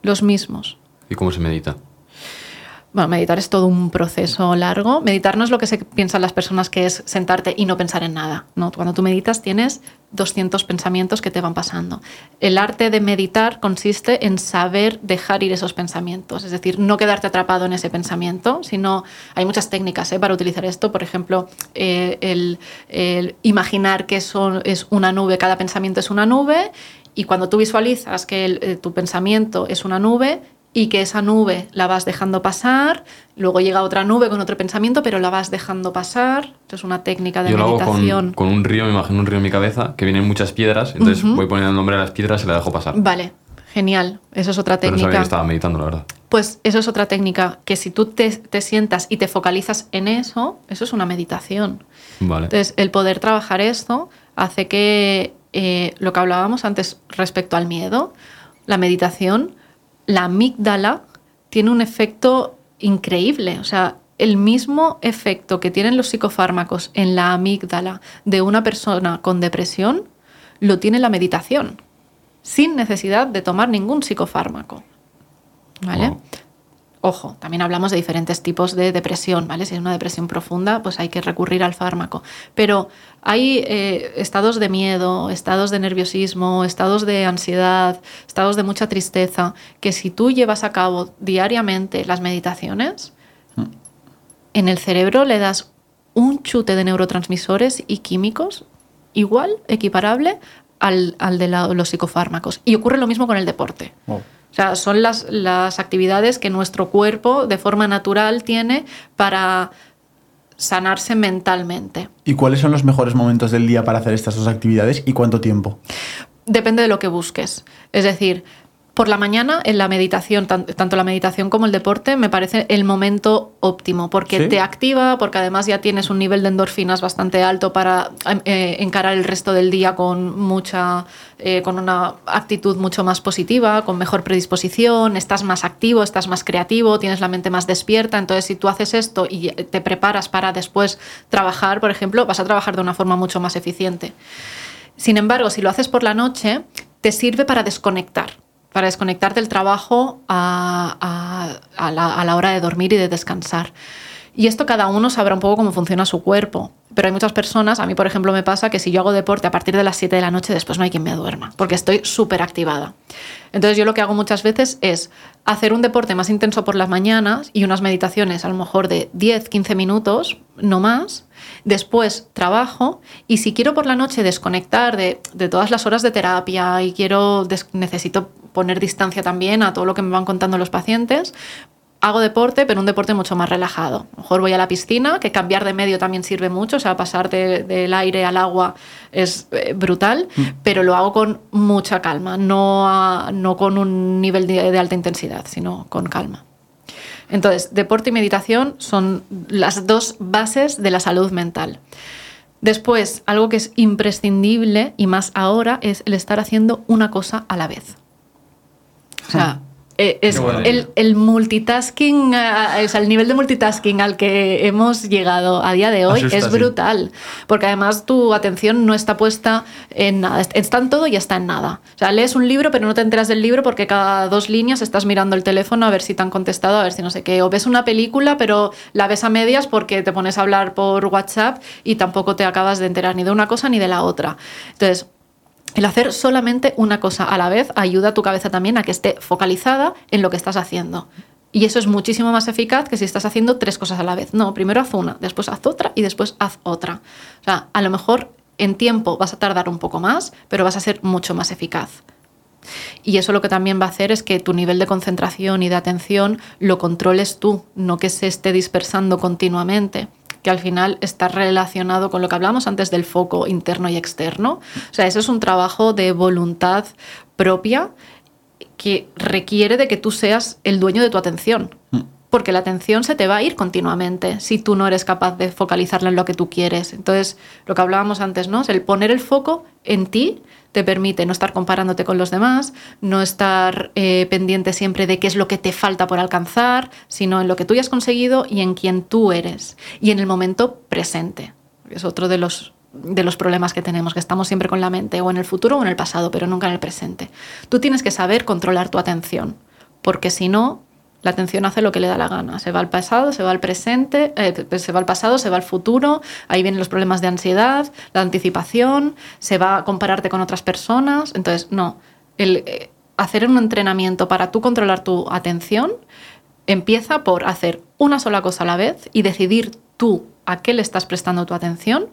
Los mismos. ¿Y cómo se medita? Bueno, meditar es todo un proceso largo. Meditar no es lo que se piensan las personas que es sentarte y no pensar en nada. No, cuando tú meditas tienes 200 pensamientos que te van pasando. El arte de meditar consiste en saber dejar ir esos pensamientos, es decir, no quedarte atrapado en ese pensamiento, sino hay muchas técnicas ¿eh? para utilizar esto. Por ejemplo, eh, el, imaginar que es una nube, cada pensamiento es una nube y cuando tú visualizas que eh, tu pensamiento es una nube, y que esa nube la vas dejando pasar, luego llega otra nube con otro pensamiento, pero la vas dejando pasar. Esto es una técnica de meditación. con, un río, me imagino un río en mi cabeza, que vienen muchas piedras, entonces voy poniendo el nombre a las piedras y la dejo pasar. Vale, genial. Esa es otra técnica. Pero no sabía que estaba meditando, la verdad. Pues eso es otra técnica, que si tú te, te sientas y te focalizas en eso, eso es una meditación. Vale. Entonces, el poder trabajar esto hace que eh, lo que hablábamos antes respecto al miedo, la meditación, la amígdala tiene un efecto increíble. O sea, el mismo efecto que tienen los psicofármacos en la amígdala de una persona con depresión, lo tiene la meditación, sin necesidad de tomar ningún psicofármaco. ¿Vale? Ojo, también hablamos de diferentes tipos de depresión, ¿vale? Si es una depresión profunda, pues hay que recurrir al fármaco. Pero hay eh, estados de miedo, estados de nerviosismo, estados de ansiedad, estados de mucha tristeza, que si tú llevas a cabo diariamente las meditaciones, en el cerebro le das un chute de neurotransmisores y químicos igual, equiparable al, al de la- los psicofármacos. Y ocurre lo mismo con el deporte. Wow. O sea, son las, las actividades que nuestro cuerpo de forma natural tiene para sanarse mentalmente. ¿Y cuáles son los mejores momentos del día para hacer estas dos actividades y cuánto tiempo? Depende de lo que busques. Es decir, por la mañana en la meditación, tan- tanto la meditación como el deporte, me parece el momento óptimo, porque ¿Sí? te activa, porque además ya tienes un nivel de endorfinas bastante alto para eh, encarar el resto del día con mucha, eh, con una actitud mucho más positiva, con mejor predisposición, estás más activo, estás más creativo, tienes la mente más despierta. Entonces, si tú haces esto y te preparas para después trabajar, por ejemplo, vas a trabajar de una forma mucho más eficiente. Sin embargo, si lo haces por la noche, te sirve para desconectar, para desconectar del trabajo a, a- a la, hora de dormir y de descansar. Y esto cada uno sabrá un poco cómo funciona su cuerpo. Pero hay muchas personas, a mí por ejemplo me pasa que si yo hago deporte a partir de las 7 de la noche, después no hay quien me duerma, porque estoy súper activada. Entonces yo lo que hago muchas veces es hacer un deporte más intenso por las mañanas y unas meditaciones a lo mejor de 10, 15 minutos, no más. Después trabajo y si quiero por la noche desconectar de, de todas las horas de terapia y quiero necesito poner distancia también a todo lo que me van contando los pacientes, hago deporte, pero un deporte mucho más relajado. A lo mejor voy a la piscina, que cambiar de medio también sirve mucho, o sea, pasar de- del aire al agua es eh, brutal, pero lo hago con mucha calma, no, a- no con un nivel de, de alta intensidad, sino con calma. Entonces, deporte y meditación son las dos bases de la salud mental. Después, algo que es imprescindible y más ahora es el estar haciendo una cosa a la vez. O sea, eh, es el, multitasking, eh, o sea, el nivel de multitasking al que hemos llegado a día de hoy Asusta, es sí. brutal. Porque además tu atención no está puesta en nada. est- Está en todo y está en nada. O sea, lees un libro, pero no te enteras del libro porque cada dos líneas estás mirando el teléfono a ver si te han contestado, a ver si no sé qué. O ves una película, pero la ves a medias porque te pones a hablar por WhatsApp y tampoco te acabas de enterar ni de una cosa ni de la otra. Entonces, el hacer solamente una cosa a la vez ayuda a tu cabeza también a que esté focalizada en lo que estás haciendo. Y eso es muchísimo más eficaz que si estás haciendo tres cosas a la vez. No, primero haz una, después haz otra y después haz otra. O sea, a lo mejor en tiempo vas a tardar un poco más, pero vas a ser mucho más eficaz. Y eso lo que también va a hacer es que tu nivel de concentración y de atención lo controles tú, no que se esté dispersando continuamente, que al final está relacionado con lo que hablamos antes del foco interno y externo. O sea, eso es un trabajo de voluntad propia que requiere de que tú seas el dueño de tu atención. Porque la atención se te va a ir continuamente si tú no eres capaz de focalizarla en lo que tú quieres. Entonces, lo que hablábamos antes, ¿no? Es el poner el foco en ti te permite no estar comparándote con los demás, no estar eh, pendiente siempre de qué es lo que te falta por alcanzar, sino en lo que tú ya has conseguido y en quien tú eres. Y en el momento presente. Es otro de los, de los problemas que tenemos, que estamos siempre con la mente o en el futuro o en el pasado, pero nunca en el presente. Tú tienes que saber controlar tu atención, porque si no, la atención hace lo que le da la gana. Se va al pasado, se va al presente, eh, se va al pasado, se va al futuro. Ahí vienen los problemas de ansiedad, la anticipación, se va a compararte con otras personas. Entonces, no. Eh, hacer un entrenamiento para tú controlar tu atención empieza por hacer una sola cosa a la vez y decidir tú a qué le estás prestando tu atención.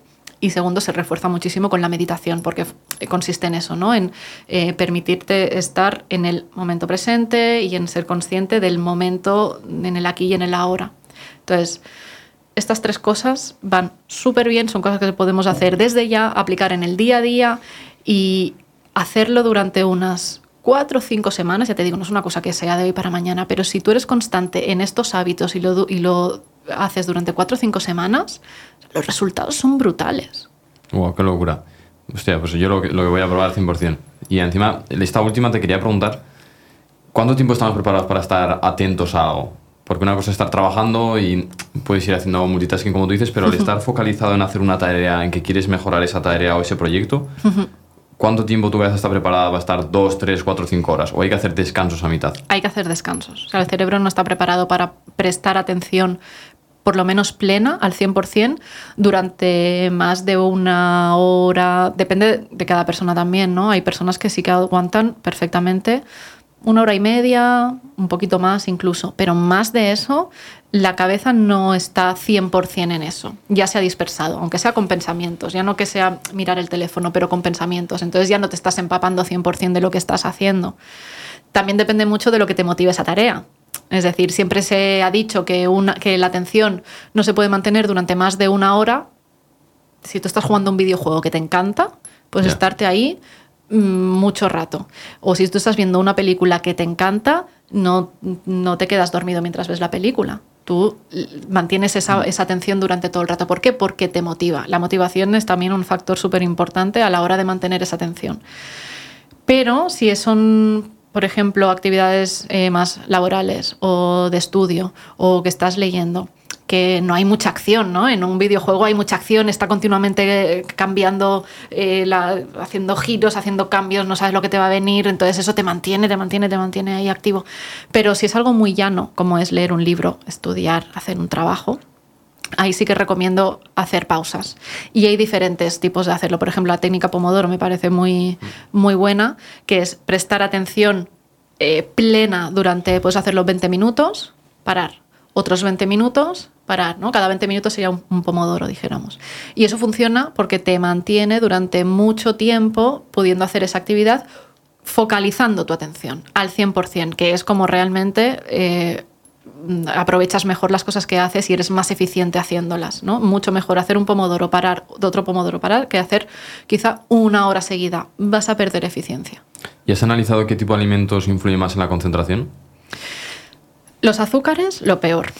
Y segundo, se refuerza muchísimo con la meditación, porque f- consiste en eso, ¿no? En eh, permitirte estar en el momento presente y en ser consciente del momento en el aquí y en el ahora. Entonces, estas tres cosas van súper bien, son cosas que podemos hacer desde ya, aplicar en el día a día y hacerlo durante unas cuatro o cinco semanas, ya te digo, no es una cosa que sea de hoy para mañana, pero si tú eres constante en estos hábitos y lo, y lo haces durante cuatro o cinco semanas, los resultados son brutales. Wow, qué locura. Hostia, pues yo lo que, lo que voy a probar al 100%. Y encima, esta última te quería preguntar, ¿cuánto tiempo estamos preparados para estar atentos a algo? Porque una cosa es estar trabajando y puedes ir haciendo multitasking como tú dices, pero al estar focalizado en hacer una tarea, en que quieres mejorar esa tarea o ese proyecto, ¿cuánto tiempo tú vas a estar preparada? ¿Va a estar dos, tres, cuatro, cinco horas? ¿O hay que hacer descansos a mitad? Hay que hacer descansos. O sea, el cerebro no está preparado para prestar atención por lo menos plena al 100% durante más de una hora. Depende de cada persona también, ¿no? Hay personas que sí que aguantan perfectamente una hora y media, un poquito más incluso, pero más de eso, la cabeza no está 100% en eso, ya se ha dispersado, aunque sea con pensamientos, ya no que sea mirar el teléfono, pero con pensamientos, entonces ya no te estás empapando 100% de lo que estás haciendo. También depende mucho de lo que te motive esa tarea. Es decir, siempre se ha dicho que, una, que la atención no se puede mantener durante más de una hora. Si tú estás jugando un videojuego que te encanta, pues estarte ahí mm, mucho rato. O si tú estás viendo una película que te encanta, no, no te quedas dormido mientras ves la película. Tú mantienes esa, esa atención durante todo el rato. ¿Por qué? Porque te motiva. La motivación es también un factor súper importante a la hora de mantener esa atención. Pero si son, por ejemplo, actividades eh, más laborales o de estudio o que estás leyendo, que no hay mucha acción, ¿no? En un videojuego hay mucha acción, está continuamente cambiando, eh, haciendo giros, haciendo cambios, no sabes lo que te va a venir, entonces eso te mantiene, te mantiene, te mantiene ahí activo. Pero si es algo muy llano, como es leer un libro, estudiar, hacer un trabajo, ahí sí que recomiendo hacer pausas. Y hay diferentes tipos de hacerlo. Por ejemplo, la técnica Pomodoro me parece muy, muy buena, que es prestar atención eh, plena durante, puedes hacerlo 20 minutos, parar. Otros 20 minutos, parar, ¿no? Cada 20 minutos sería un, pomodoro, dijéramos. Y eso funciona porque te mantiene durante mucho tiempo pudiendo hacer esa actividad focalizando tu atención al 100%, que es como realmente eh, aprovechas mejor las cosas que haces y eres más eficiente haciéndolas, ¿no? Mucho mejor hacer un pomodoro, parar, de otro pomodoro, parar, que hacer quizá una hora seguida. Vas a perder eficiencia. ¿Y has analizado qué tipo de alimentos influye más en la concentración? Los azúcares, lo peor.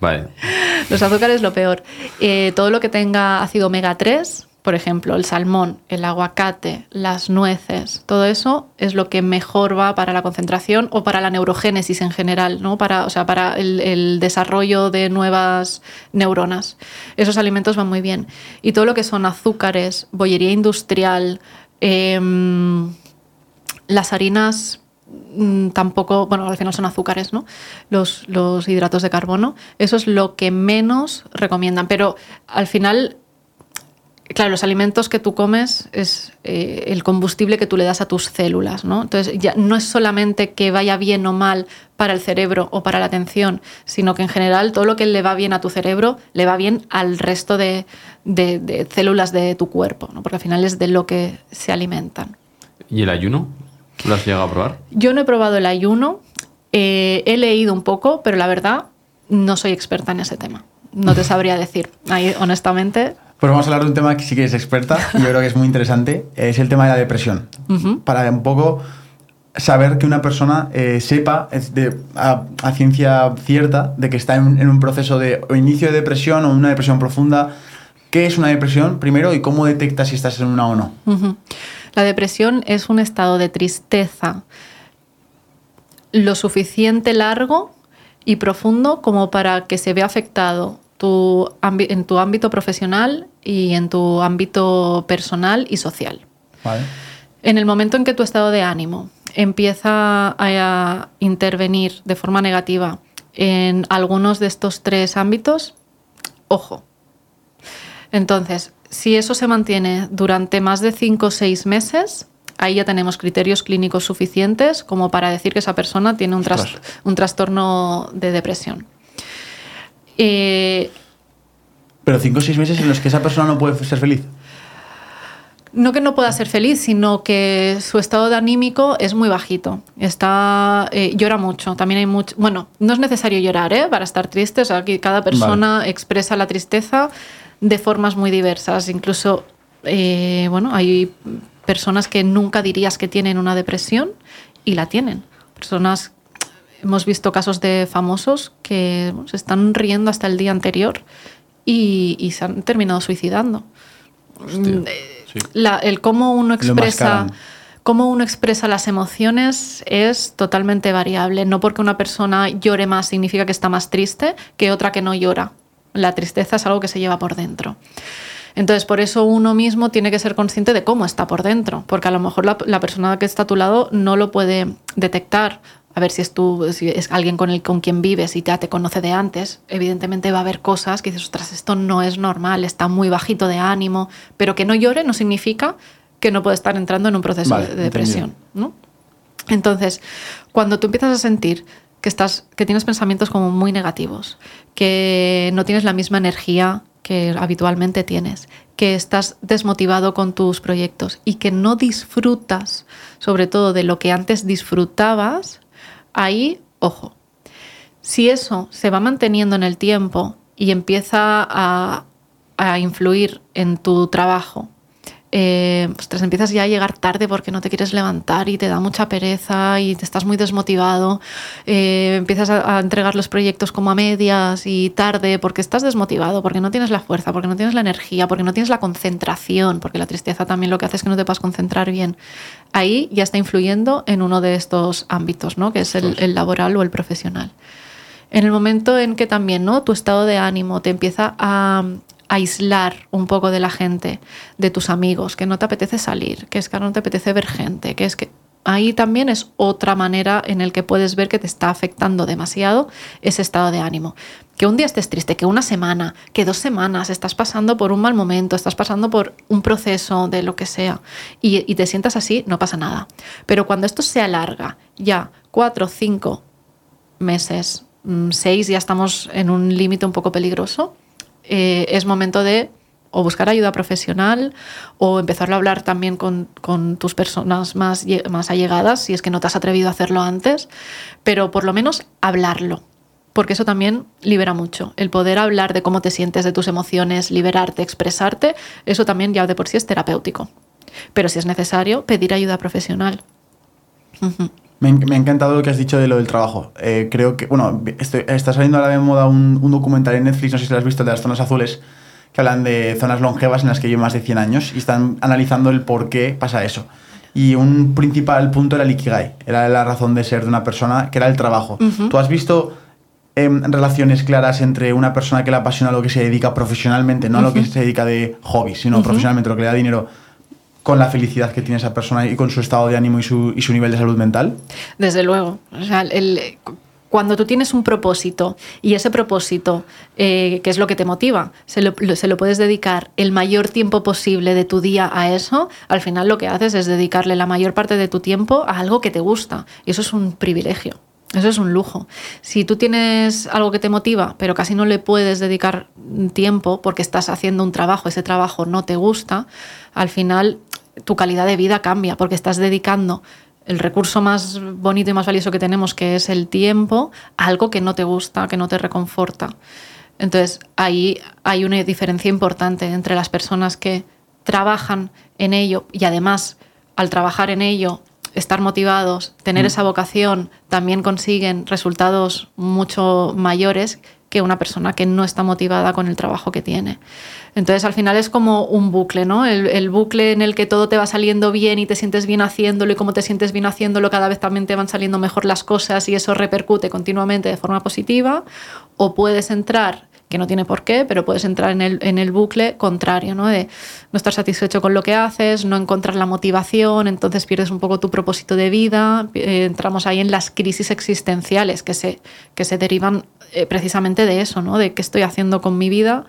Vale. [LAUGHS] Los azúcares, lo peor. Eh, todo lo que tenga ácido omega 3, por ejemplo, el salmón, el aguacate, las nueces, todo eso es lo que mejor va para la concentración o para la neurogénesis en general, ¿no? Para, o sea, para el, desarrollo de nuevas neuronas. Esos alimentos van muy bien. Y todo lo que son azúcares, bollería industrial, em, las harinas mm, tampoco, bueno, al final son azúcares, ¿no? Los hidratos de carbono, eso es lo que menos recomiendan, pero al final, claro, los alimentos que tú comes es eh, el combustible que tú le das a tus células, ¿no? Entonces, ya no es solamente que vaya bien o mal para el cerebro o para la atención, sino que en general todo lo que le va bien a tu cerebro le va bien al resto de, de- de células de tu cuerpo, ¿no? Porque al final es de lo que se alimentan. ¿Y el ayuno? ¿Lo has llegado a probar? Yo no he probado el ayuno, eh, he leído un poco, pero la verdad no soy experta en ese tema. No te sabría decir. Ahí, honestamente, Pues vamos a hablar de un tema que sí que es experta y yo creo que es muy interesante. Es el tema de la depresión. Para un poco saber que una persona eh, sepa de- a, a ciencia cierta de que está en, en un proceso de o inicio de depresión o una depresión profunda. ¿Qué es una depresión primero y cómo detectas si estás en una o no? La depresión es un estado de tristeza lo suficiente largo y profundo como para que se vea afectado tu en tu ámbito profesional y en tu ámbito personal y social. ¿Vale? En el momento en que tu estado de ánimo empieza a, a intervenir de forma negativa en algunos de estos tres ámbitos, ojo. Entonces, si eso se mantiene durante más de cinco o seis meses, ahí ya tenemos criterios clínicos suficientes como para decir que esa persona tiene un, tras- un trastorno de depresión. Eh, Pero cinco o seis meses en los que esa persona no puede ser feliz. No que no pueda ser feliz, sino que su estado de anímico es muy bajito. Está, eh, llora mucho. También hay mucho. Bueno, no es necesario llorar ¿eh? para estar triste. O sea, que cada persona expresa la tristeza de formas muy diversas. Incluso, eh, bueno, hay personas que nunca dirías que tienen una depresión y la tienen. Personas, hemos visto casos de famosos que se están riendo hasta el día anterior y, se han terminado suicidando. Mm, el cómo uno expresa cómo uno expresa las emociones es totalmente variable. No porque una persona llore más significa que está más triste que otra que no llora. La tristeza es algo que se lleva por dentro. Entonces, por eso uno mismo tiene que ser consciente de cómo está por dentro, porque a lo mejor la, persona que está a tu lado no lo puede detectar. A ver si es tú, si es alguien con, el, con quien vives y ya te conoce de antes, evidentemente va a haber cosas que dices, ostras, esto no es normal, está muy bajito de ánimo, pero que no llore no significa que no puede estar entrando en un proceso de depresión. ¿no? Entonces, cuando tú empiezas a sentir que, estás, que tienes pensamientos como muy negativos, que no tienes la misma energía que habitualmente tienes, que estás desmotivado con tus proyectos y que no disfrutas sobre todo de lo que antes disfrutabas, ahí, ojo, si eso se va manteniendo en el tiempo y empieza a, a influir en tu trabajo, eh, pues empiezas ya a llegar tarde porque no te quieres levantar y te da mucha pereza y te estás muy desmotivado, eh, empiezas a, entregar los proyectos como a medias y tarde porque estás desmotivado, porque no tienes la fuerza, porque no tienes la energía, porque no tienes la concentración, porque la tristeza también lo que hace es que no te puedas concentrar bien. Ahí ya está influyendo en uno de estos ámbitos, ¿no? que es el, el laboral o el profesional. En el momento en que también ¿no? tu estado de ánimo te empieza a, aislar un poco de la gente, de tus amigos, que no te apetece salir, que es que no te apetece ver gente, que es que ahí también es otra manera en el que puedes ver que te está afectando demasiado ese estado de ánimo. Que un día estés triste, que una semana, que dos semanas estás pasando por un mal momento, estás pasando por un proceso de lo que sea y, te sientas así, no pasa nada. Pero cuando esto se alarga ya cuatro, cinco meses, mm, seis, ya estamos en un límite un poco peligroso, eh, es momento de o buscar ayuda profesional o empezar a hablar también con, tus personas más, más allegadas, si es que no te has atrevido a hacerlo antes, pero por lo menos hablarlo, porque eso también libera mucho. El poder hablar de cómo te sientes, de tus emociones, liberarte, expresarte, eso también ya de por sí es terapéutico. Pero si es necesario, pedir ayuda profesional. Me, ha encantado lo que has dicho de lo del trabajo. Eh, creo que, bueno, está saliendo ahora de moda un, un, documental en Netflix, no sé si lo has visto, de las zonas azules, que hablan de zonas longevas en las que llevan más de 100 años y están analizando el por qué pasa eso. Y un principal punto era el Ikigai, era la razón de ser de una persona, que era el trabajo. ¿Tú has visto em, relaciones claras entre una persona que le apasiona a lo que se dedica profesionalmente, no a lo que se dedica de hobby, sino profesionalmente, lo que le da dinero? Con la felicidad que tiene esa persona y con su estado de ánimo y su, y su nivel de salud mental? Desde luego. Cuando tú tienes un propósito y ese propósito, eh, que es lo que te motiva, se lo, se lo, puedes dedicar el mayor tiempo posible de tu día a eso, al final lo que haces es dedicarle la mayor parte de tu tiempo a algo que te gusta. Y eso es un privilegio. Eso es un lujo. Si tú tienes algo que te motiva, pero casi no le puedes dedicar tiempo porque estás haciendo un trabajo, ese trabajo no te gusta, al final tu calidad de vida cambia porque estás dedicando el recurso más bonito y más valioso que tenemos, que es el tiempo, a algo que no te gusta, que no te reconforta. Entonces, ahí hay una diferencia importante entre las personas que trabajan en ello y además, al trabajar en ello, estar motivados, tener mm. esa vocación, también consiguen resultados mucho mayores que una persona que no está motivada con el trabajo que tiene. Entonces al final es como un bucle, ¿no? El, bucle en el que todo te va saliendo bien y te sientes bien haciéndolo y como te sientes bien haciéndolo cada vez también te van saliendo mejor las cosas y eso repercute continuamente de forma positiva. O puedes entrar que no tiene por qué, pero puedes entrar en el, en el bucle contrario, ¿no? De no estar satisfecho con lo que haces, no encontrar la motivación, entonces pierdes un poco tu propósito de vida, eh, entramos ahí en las crisis existenciales que se, que se derivan eh, precisamente de eso, ¿no? De qué estoy haciendo con mi vida,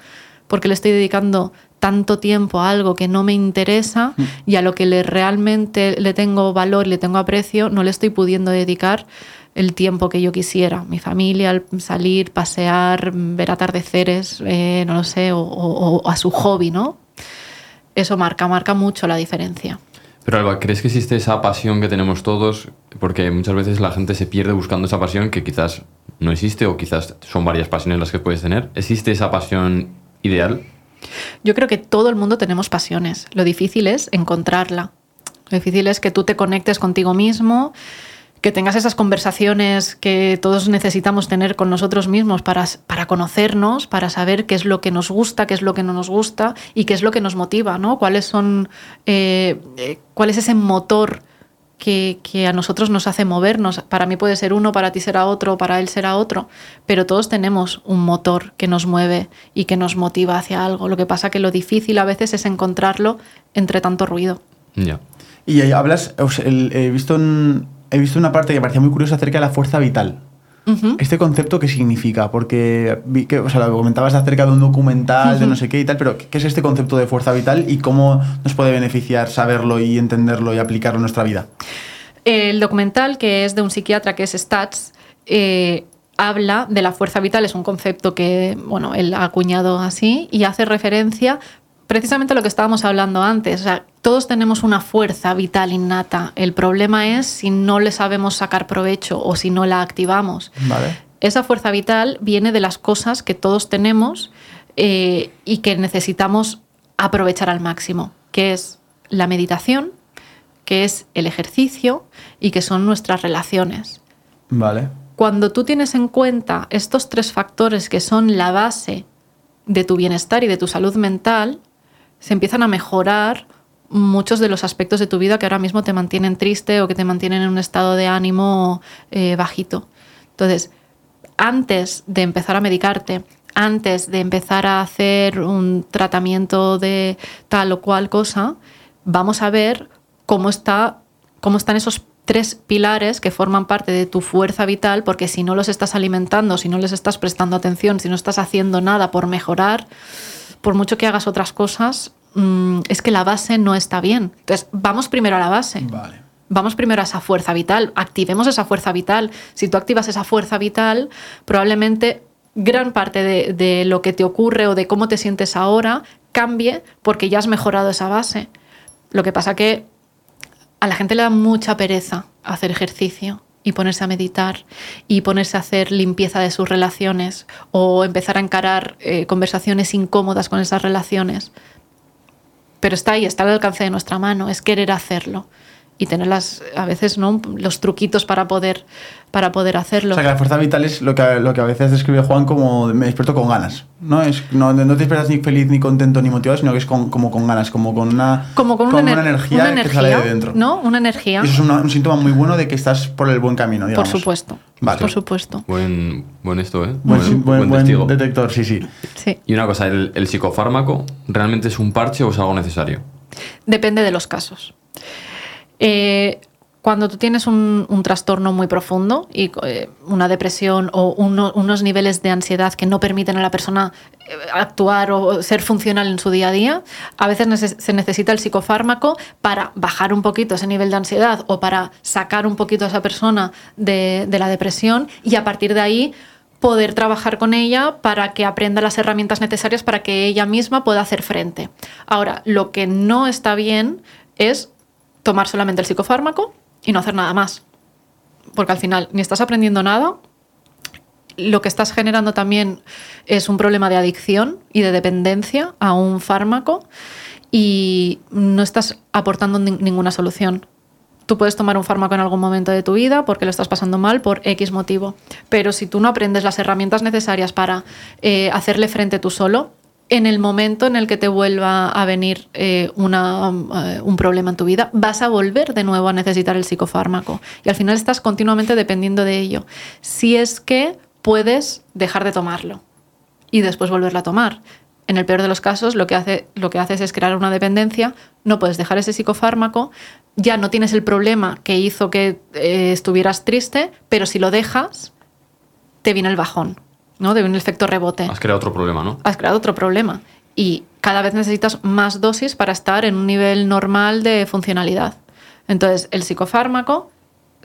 porque le estoy dedicando tanto tiempo a algo que no me interesa mm. y a lo que le realmente le tengo valor, le tengo aprecio, no le estoy pudiendo dedicar el tiempo que yo quisiera. Mi familia, salir, pasear, ver atardeceres, eh, no lo sé, o, a su hobby, ¿no? Eso marca, marca mucho la diferencia. Pero Alba, ¿crees que existe esa pasión que tenemos todos? Porque muchas veces la gente se pierde buscando esa pasión que quizás no existe o quizás son varias pasiones las que puedes tener. ¿Existe esa pasión ideal? Yo creo que todo el mundo tenemos pasiones. Lo difícil es encontrarla. Lo difícil es que tú te conectes contigo mismo que tengas esas conversaciones que todos necesitamos tener con nosotros mismos para, para conocernos, para saber qué es lo que nos gusta, qué es lo que no nos gusta y qué es lo que nos motiva, ¿no? ¿Cuáles son, eh, eh, ¿Cuál es ese motor que, que, a nosotros nos hace movernos? Para mí puede ser uno, para ti será otro, para él será otro, pero todos tenemos un motor que nos mueve y que nos motiva hacia algo. Lo que pasa que lo difícil a veces es encontrarlo entre tanto ruido. Ya. Y ahí hablas, o sea, el- he visto un- he visto una parte que me parecía muy curiosa acerca de la fuerza vital. ¿Este concepto qué significa? Porque vi que, o sea, lo comentabas acerca de un documental, de no sé qué y tal, pero ¿qué es este concepto de fuerza vital y cómo nos puede beneficiar saberlo y entenderlo y aplicarlo en nuestra vida? El documental, que es de un psiquiatra que es Stats, eh, habla de la fuerza vital, es un concepto que bueno, él ha acuñado así y hace referencia precisamente lo que estábamos hablando antes. O sea, todos tenemos una fuerza vital innata. El problema es si no le sabemos sacar provecho o si no la activamos. Vale. Esa fuerza vital viene de las cosas que todos tenemos eh, y que necesitamos aprovechar al máximo, que es la meditación, que es el ejercicio y que son nuestras relaciones. Vale. Cuando tú tienes en cuenta estos tres factores que son la base de tu bienestar y de tu salud mental, se empiezan a mejorar muchos de los aspectos de tu vida que ahora mismo te mantienen triste o que te mantienen en un estado de ánimo eh, bajito. Entonces, antes de empezar a medicarte, antes de empezar a hacer un tratamiento de tal o cual cosa, vamos a ver cómo, está, cómo están esos tres pilares que forman parte de tu fuerza vital, porque si no los estás alimentando, si no les estás prestando atención, si no estás haciendo nada por mejorar, por mucho que hagas otras cosas, mmm, es que la base no está bien. Entonces, vamos primero a la base. Vale. Vamos primero a esa fuerza vital, activemos esa fuerza vital. Si tú activas esa fuerza vital, probablemente gran parte de, de, lo que te ocurre o de cómo te sientes ahora cambie porque ya has mejorado esa base. Lo que pasa que a la gente le da mucha pereza hacer ejercicio y ponerse a meditar y ponerse a hacer limpieza de sus relaciones o empezar a encarar eh, conversaciones incómodas con esas relaciones. Pero está ahí, está al alcance de nuestra mano, es querer hacerlo y tener las, a veces ¿no? los truquitos para poder, para poder hacerlo. O sea, que la fuerza vital es lo que, lo que a veces describe Juan como me despierto con ganas. No, es, no, no te despiertas ni feliz, ni contento, ni motivado, sino que es con, como con ganas, como con una, como con una, una, ener energía, una, energía que sale de dentro. ¿no? Una energía. Y eso es una, un síntoma muy bueno de que estás por el buen camino, digamos. Por supuesto. Vale. Por supuesto. Buen, buen esto, ¿eh? Buen, buen, buen, buen testigo. detector, sí, sí. sí. Y una cosa, ¿el, ¿el psicofármaco realmente es un parche o es algo necesario? Depende de los casos. Eh, cuando tú tienes un, un, trastorno muy profundo y eh, una depresión o uno, unos niveles de ansiedad que no permiten a la persona eh, actuar o ser funcional en su día a día, a veces se necesita el psicofármaco para bajar un poquito ese nivel de ansiedad o para sacar un poquito a esa persona de, de la depresión y a partir de ahí poder trabajar con ella para que aprenda las herramientas necesarias para que ella misma pueda hacer frente. Ahora, lo que no está bien es tomar solamente el psicofármaco y no hacer nada más. Porque al final ni estás aprendiendo nada, lo que estás generando también es un problema de adicción y de dependencia a un fármaco y no estás aportando ni ninguna solución. Tú puedes tomar un fármaco en algún momento de tu vida porque lo estás pasando mal por X motivo, pero si tú no aprendes las herramientas necesarias para eh, hacerle frente tú solo, en el momento en el que te vuelva a venir eh, uh, un problema en tu vida, vas a volver de nuevo a necesitar el psicofármaco. Y al final estás continuamente dependiendo de ello. Si es que puedes dejar de tomarlo y después volverla a tomar. En el peor de los casos, lo que, hace, lo que haces es crear una dependencia, no puedes dejar ese psicofármaco, ya no tienes el problema que hizo que eh, estuvieras triste, pero si lo dejas, te viene el bajón. ¿No? De un efecto rebote. Has creado otro problema, ¿no? Has creado otro problema. Y cada vez necesitas más dosis para estar en un nivel normal de funcionalidad. Entonces, el psicofármaco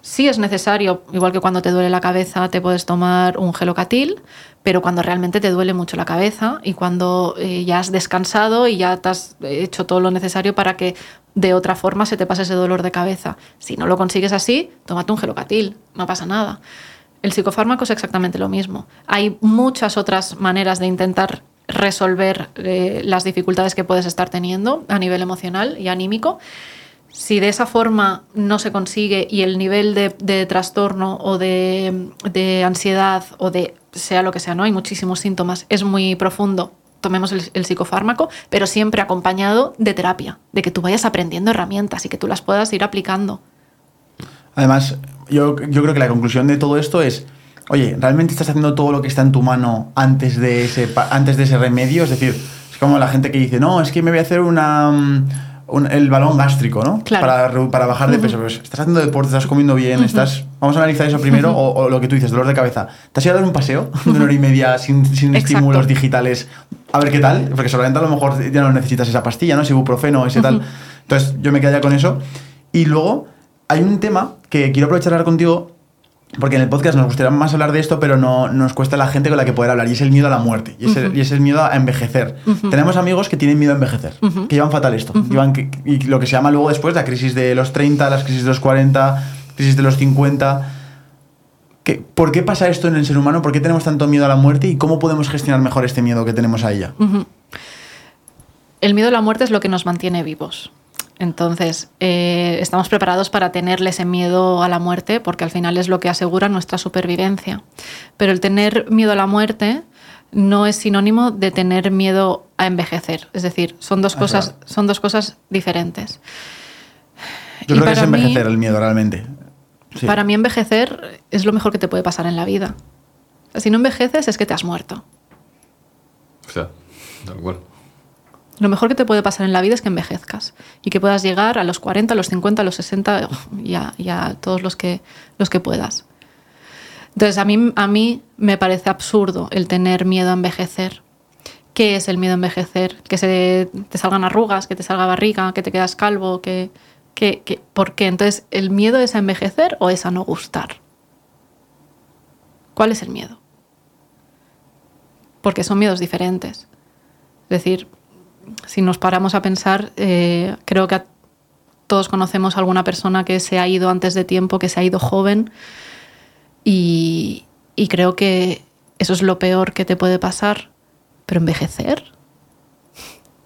sí es necesario, igual que cuando te duele la cabeza te puedes tomar un gelocatil, pero cuando realmente te duele mucho la cabeza y cuando eh, ya has descansado y ya te has hecho todo lo necesario para que de otra forma se te pase ese dolor de cabeza. Si no lo consigues así, tómate un gelocatil, no pasa nada. El psicofármaco es exactamente lo mismo. Hay muchas otras maneras de intentar resolver eh, las dificultades que puedes estar teniendo a nivel emocional y anímico, si de esa forma no se consigue y el nivel de, trastorno o de, de, ansiedad o de sea lo que sea, no hay muchísimos síntomas, es muy profundo, tomemos el, psicofármaco, pero siempre acompañado de terapia, de que tú vayas aprendiendo herramientas y que tú las puedas ir aplicando. Además, yo, yo creo que la conclusión de todo esto es, oye, ¿realmente estás haciendo todo lo que está en tu mano antes de ese, antes de ese remedio? Es decir, es como la gente que dice, no, es que me voy a hacer una... Mm, el balón gástrico, ¿no? Para, para bajar de peso. Pues, estás haciendo deporte, estás comiendo bien, estás... Vamos a analizar eso primero, o, lo que tú dices, dolor de cabeza. ¿Te has ido a dar un paseo de una hora y media sin, sin estímulos digitales? A ver qué tal, porque solamente a lo mejor ya no necesitas esa pastilla, ¿no? Ese ibuprofeno, ese tal. Entonces, yo me quedaría con eso. Y luego, hay un tema que quiero aprovechar hablar contigo, porque en el podcast nos gustaría más hablar de esto, pero no nos cuesta la gente con la que poder hablar, y es el miedo a la muerte, y, es, el, miedo a envejecer. Tenemos amigos que tienen miedo a envejecer, que llevan fatal esto, llevan y lo que se llama luego después la crisis de los 30, las crisis de los 40, crisis de los 50. ¿Por qué pasa esto en el ser humano? ¿Por qué tenemos tanto miedo a la muerte y cómo podemos gestionar mejor este miedo que tenemos a ella? El miedo a la muerte es lo que nos mantiene vivos. Entonces, eh, estamos preparados para tenerle ese miedo a la muerte, porque al final es lo que asegura nuestra supervivencia. Pero el tener miedo a la muerte no es sinónimo de tener miedo a envejecer. Es decir, son dos, cosas, son dos cosas diferentes. Yo creo que es envejecer el miedo realmente. Para mí envejecer es lo mejor que te puede pasar en la vida. si no envejeces es que te has muerto. O sea, tal cual. Lo mejor que te puede pasar en la vida es que envejezcas y que puedas llegar a los 40, a los 50, a los 60 y a, todos los que, los que puedas. Entonces, a mí, a mí me parece absurdo el tener miedo a envejecer. ¿Qué es el miedo a envejecer? Que se te salgan arrugas, que te salga barriga, que te quedas calvo, que, que, ¿por qué? Entonces, ¿el miedo es a envejecer o es a no gustar? ¿Cuál es el miedo? Porque son miedos diferentes. Es decir, si nos paramos a pensar, eh, creo que todos conocemos a alguna persona que se ha ido antes de tiempo, que se ha ido joven, y, creo que eso es lo peor que te puede pasar. Pero envejecer,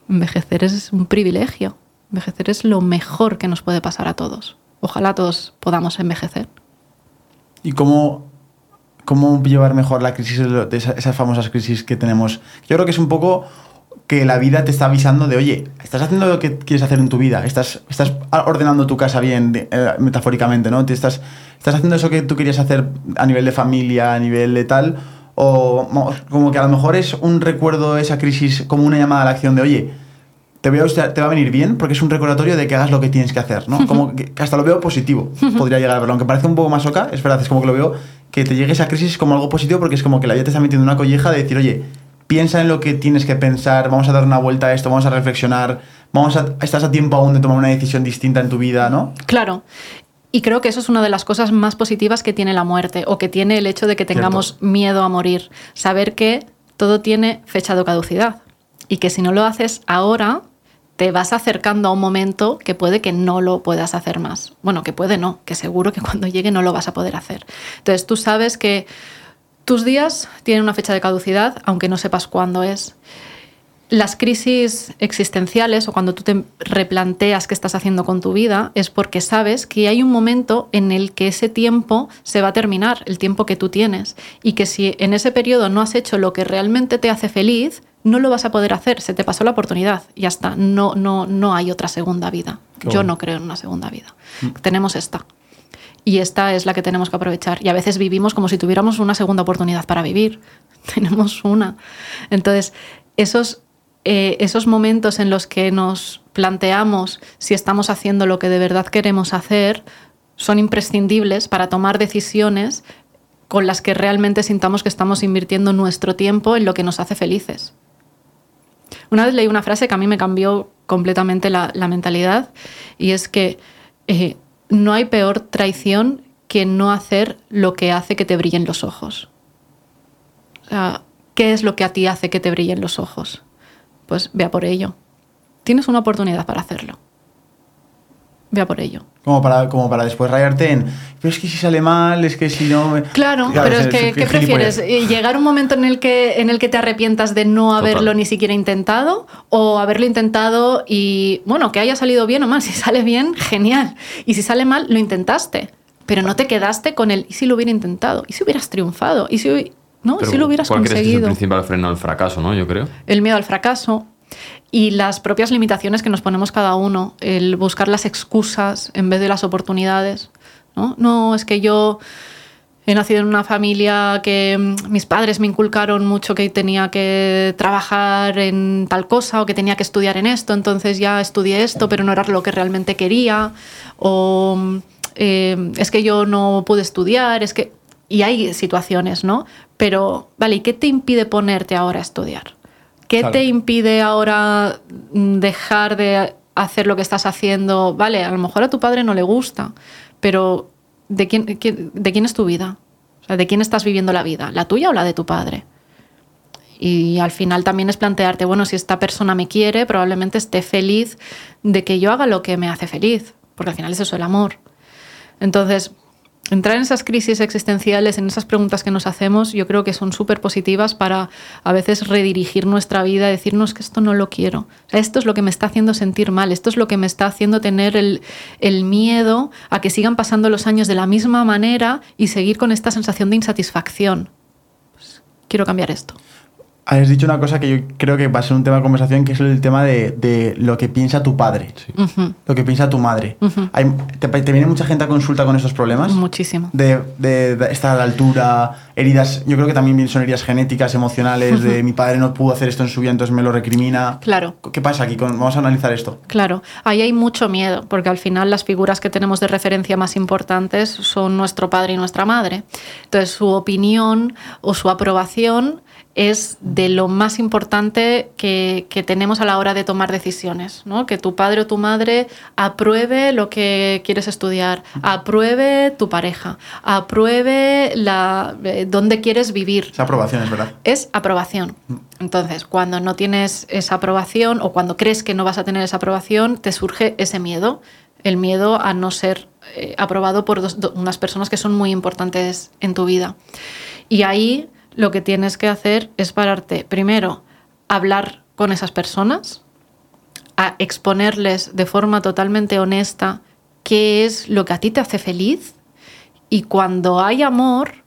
envejecer es un privilegio, envejecer es lo mejor que nos puede pasar a todos. Ojalá todos podamos envejecer. ¿Y cómo, cómo llevar mejor la crisis, de esas famosas crisis que tenemos? Yo creo que es un poco que la vida te está avisando de, oye, estás haciendo lo que quieres hacer en tu vida, estás, estás ordenando tu casa bien, eh, metafóricamente, ¿no? Te estás, estás haciendo eso que tú querías hacer a nivel de familia, a nivel de tal, o como que a lo mejor es un recuerdo esa crisis como una llamada a la acción de, oye, te, veo, te va a venir bien porque es un recordatorio de que hagas lo que tienes que hacer, ¿no? Como que, hasta lo veo positivo, podría llegar a verlo, aunque parece un poco más oca, es verdad, es como que lo veo, que te llegue esa crisis como algo positivo porque es como que la vida te está metiendo una colleja de decir, oye, piensa en lo que tienes que pensar, vamos a dar una vuelta a esto, vamos a reflexionar, vamos a, estás a tiempo aún de tomar una decisión distinta en tu vida, ¿no? Claro. Y creo que eso es una de las cosas más positivas que tiene la muerte o que tiene el hecho de que tengamos miedo a morir. Saber que todo tiene fecha de caducidad y que si no lo haces ahora, te vas acercando a un momento que puede que no lo puedas hacer más. Bueno, que puede no, que seguro que cuando llegue no lo vas a poder hacer. Entonces tú sabes que tus días tienen una fecha de caducidad, aunque no sepas cuándo es. Las crisis existenciales o cuando tú te replanteas qué estás haciendo con tu vida es porque sabes que hay un momento en el que ese tiempo se va a terminar, el tiempo que tú tienes, y que si en ese periodo no has hecho lo que realmente te hace feliz, no lo vas a poder hacer, se te pasó la oportunidad, ya está, no, no, no hay otra segunda vida. Yo no creo en una segunda vida. Mm. Tenemos esta y esta es la que tenemos que aprovechar. Y a veces vivimos como si tuviéramos una segunda oportunidad para vivir. [LAUGHS] Tenemos una. Entonces, esos, eh, esos momentos en los que nos planteamos si estamos haciendo lo que de verdad queremos hacer son imprescindibles para tomar decisiones con las que realmente sintamos que estamos invirtiendo nuestro tiempo en lo que nos hace felices. Una vez leí una frase que a mí me cambió completamente la, mentalidad y es que eh, no hay peor traición que no hacer lo que hace que te brillen los ojos. O sea, ¿qué es lo que a ti hace que te brillen los ojos? Pues vea por ello. Tienes una oportunidad para hacerlo. Ve a por ello. Como para, como para después rayarte en, pero es que si sale mal, es que si no... Claro, pero es que, ¿qué prefieres? ¿Llegar un momento en el, que, en el que te arrepientas de no haberlo ni siquiera intentado? ¿O haberlo intentado y, bueno, que haya salido bien o mal? [LAUGHS] Si sale bien, genial. Y si sale mal, lo intentaste. Pero no te quedaste con el, ¿y si lo hubiera intentado? ¿Y si hubieras triunfado? ¿Y si, no? si lo hubieras ¿cuál conseguido? Crees que es el principal freno al fracaso, ¿no? Yo creo. El miedo al fracaso, y las propias limitaciones que nos ponemos cada uno, el buscar las excusas en vez de las oportunidades. No, no es que yo he nacido en una familia que mm, mis padres me inculcaron mucho que tenía que trabajar en tal cosa o que tenía que estudiar en esto, entonces ya estudié esto, pero no era lo que realmente quería. O mm, eh, es que yo no pude estudiar, es que... Y hay situaciones, ¿no? Pero, vale, ¿y qué te impide ponerte ahora a estudiar? ¿Qué te impide ahora mm, dejar de hacer lo que estás haciendo? Vale, a lo mejor a tu padre no le gusta, pero ¿de quién, de quién es tu vida? O sea, ¿de quién estás viviendo la vida? ¿La tuya o la de tu padre? Y al final también es plantearte, bueno, si esta persona me quiere, probablemente esté feliz de que yo haga lo que me hace feliz, porque al final es eso el amor. Entonces, entrar en esas crisis existenciales, en esas preguntas que nos hacemos, yo creo que son súper positivas para a veces redirigir nuestra vida, decirnos que esto no lo quiero. esto es lo que me está haciendo sentir mal, esto es lo que me está haciendo tener el, miedo a que sigan pasando los años de la misma manera y seguir con esta sensación de insatisfacción. Pues, quiero cambiar esto. Has dicho una cosa que yo creo que va a ser un tema de conversación, que es el tema de, lo que piensa tu padre, lo que piensa tu madre. te, viene mucha gente a consulta con estos problemas? Muchísimo. De, estar a la altura, heridas, yo creo que también son heridas genéticas, emocionales, de mi padre no pudo hacer esto en su vida, entonces me lo recrimina. Claro. ¿Qué pasa aquí? Vamos a analizar esto. Claro, ahí hay mucho miedo, porque al final las figuras que tenemos de referencia más importantes son nuestro padre y nuestra madre. Entonces su opinión o su aprobación es de lo más importante que, tenemos a la hora de tomar decisiones, ¿no? Que tu padre o tu madre apruebe lo que quieres estudiar, apruebe tu pareja, apruebe la, eh, dónde quieres vivir. Es aprobación, es verdad. Es aprobación. Entonces, cuando no tienes esa aprobación o cuando crees que no vas a tener esa aprobación, te surge ese miedo, el miedo a no ser eh, aprobado por unas personas que son muy importantes en tu vida. Y ahí lo que tienes que hacer es pararte, primero, hablar con esas personas, a exponerles de forma totalmente honesta qué es lo que a ti te hace feliz y cuando hay amor,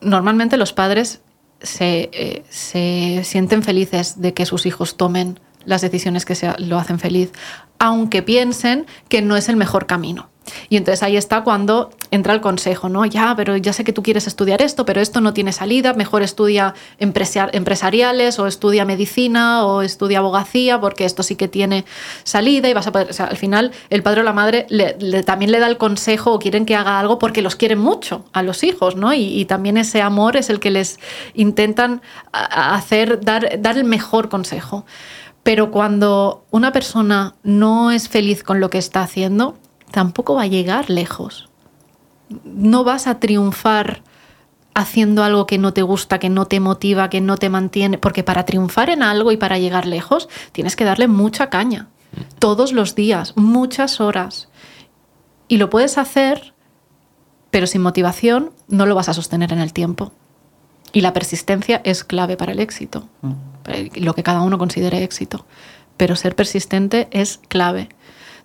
normalmente los padres se, eh, se sienten felices de que sus hijos tomen las decisiones que lo hacen feliz, aunque piensen que no es el mejor camino. Y entonces ahí está cuando entra el consejo, ¿no? Ya, pero ya sé que tú quieres estudiar esto, pero esto no tiene salida, mejor estudia empresariales o estudia medicina o estudia abogacía, porque esto sí que tiene salida y vas a poder, o sea, al final el padre o la madre también le da el consejo o quieren que haga algo porque los quieren mucho a los hijos, ¿no? Y, también ese amor es el que les intentan hacer, dar, dar el mejor consejo. Pero cuando una persona no es feliz con lo que está haciendo, tampoco va a llegar lejos. No vas a triunfar haciendo algo que no te gusta, que no te motiva, que no te mantiene, porque para triunfar en algo y para llegar lejos tienes que darle mucha caña, todos los días, muchas horas. Y lo puedes hacer, pero sin motivación no lo vas a sostener en el tiempo. Y la persistencia es clave para el éxito, mm. lo que cada uno considere éxito. Pero ser persistente es clave.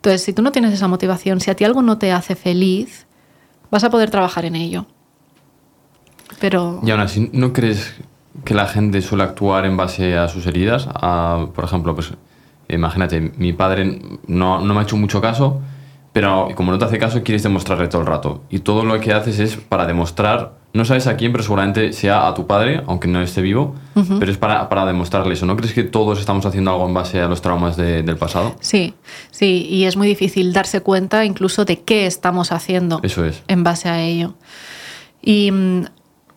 Entonces, si tú no tienes esa motivación, si a ti algo no te hace feliz, vas a poder trabajar en ello. Pero... Y aún así, ¿no crees que la gente suele actuar en base a sus heridas? por ejemplo, pues imagínate, mi padre no, no me ha hecho mucho caso, pero como no te hace caso, quieres demostrarle todo el rato. Y todo lo que haces es para demostrar no sabes a quién, pero seguramente sea a tu padre, aunque no esté vivo, pero es para, para, demostrarle eso. ¿No crees que todos estamos haciendo algo en base a los traumas del pasado? Sí, sí, y es muy difícil darse cuenta incluso de qué estamos haciendo eso es. en base a ello. Y mm,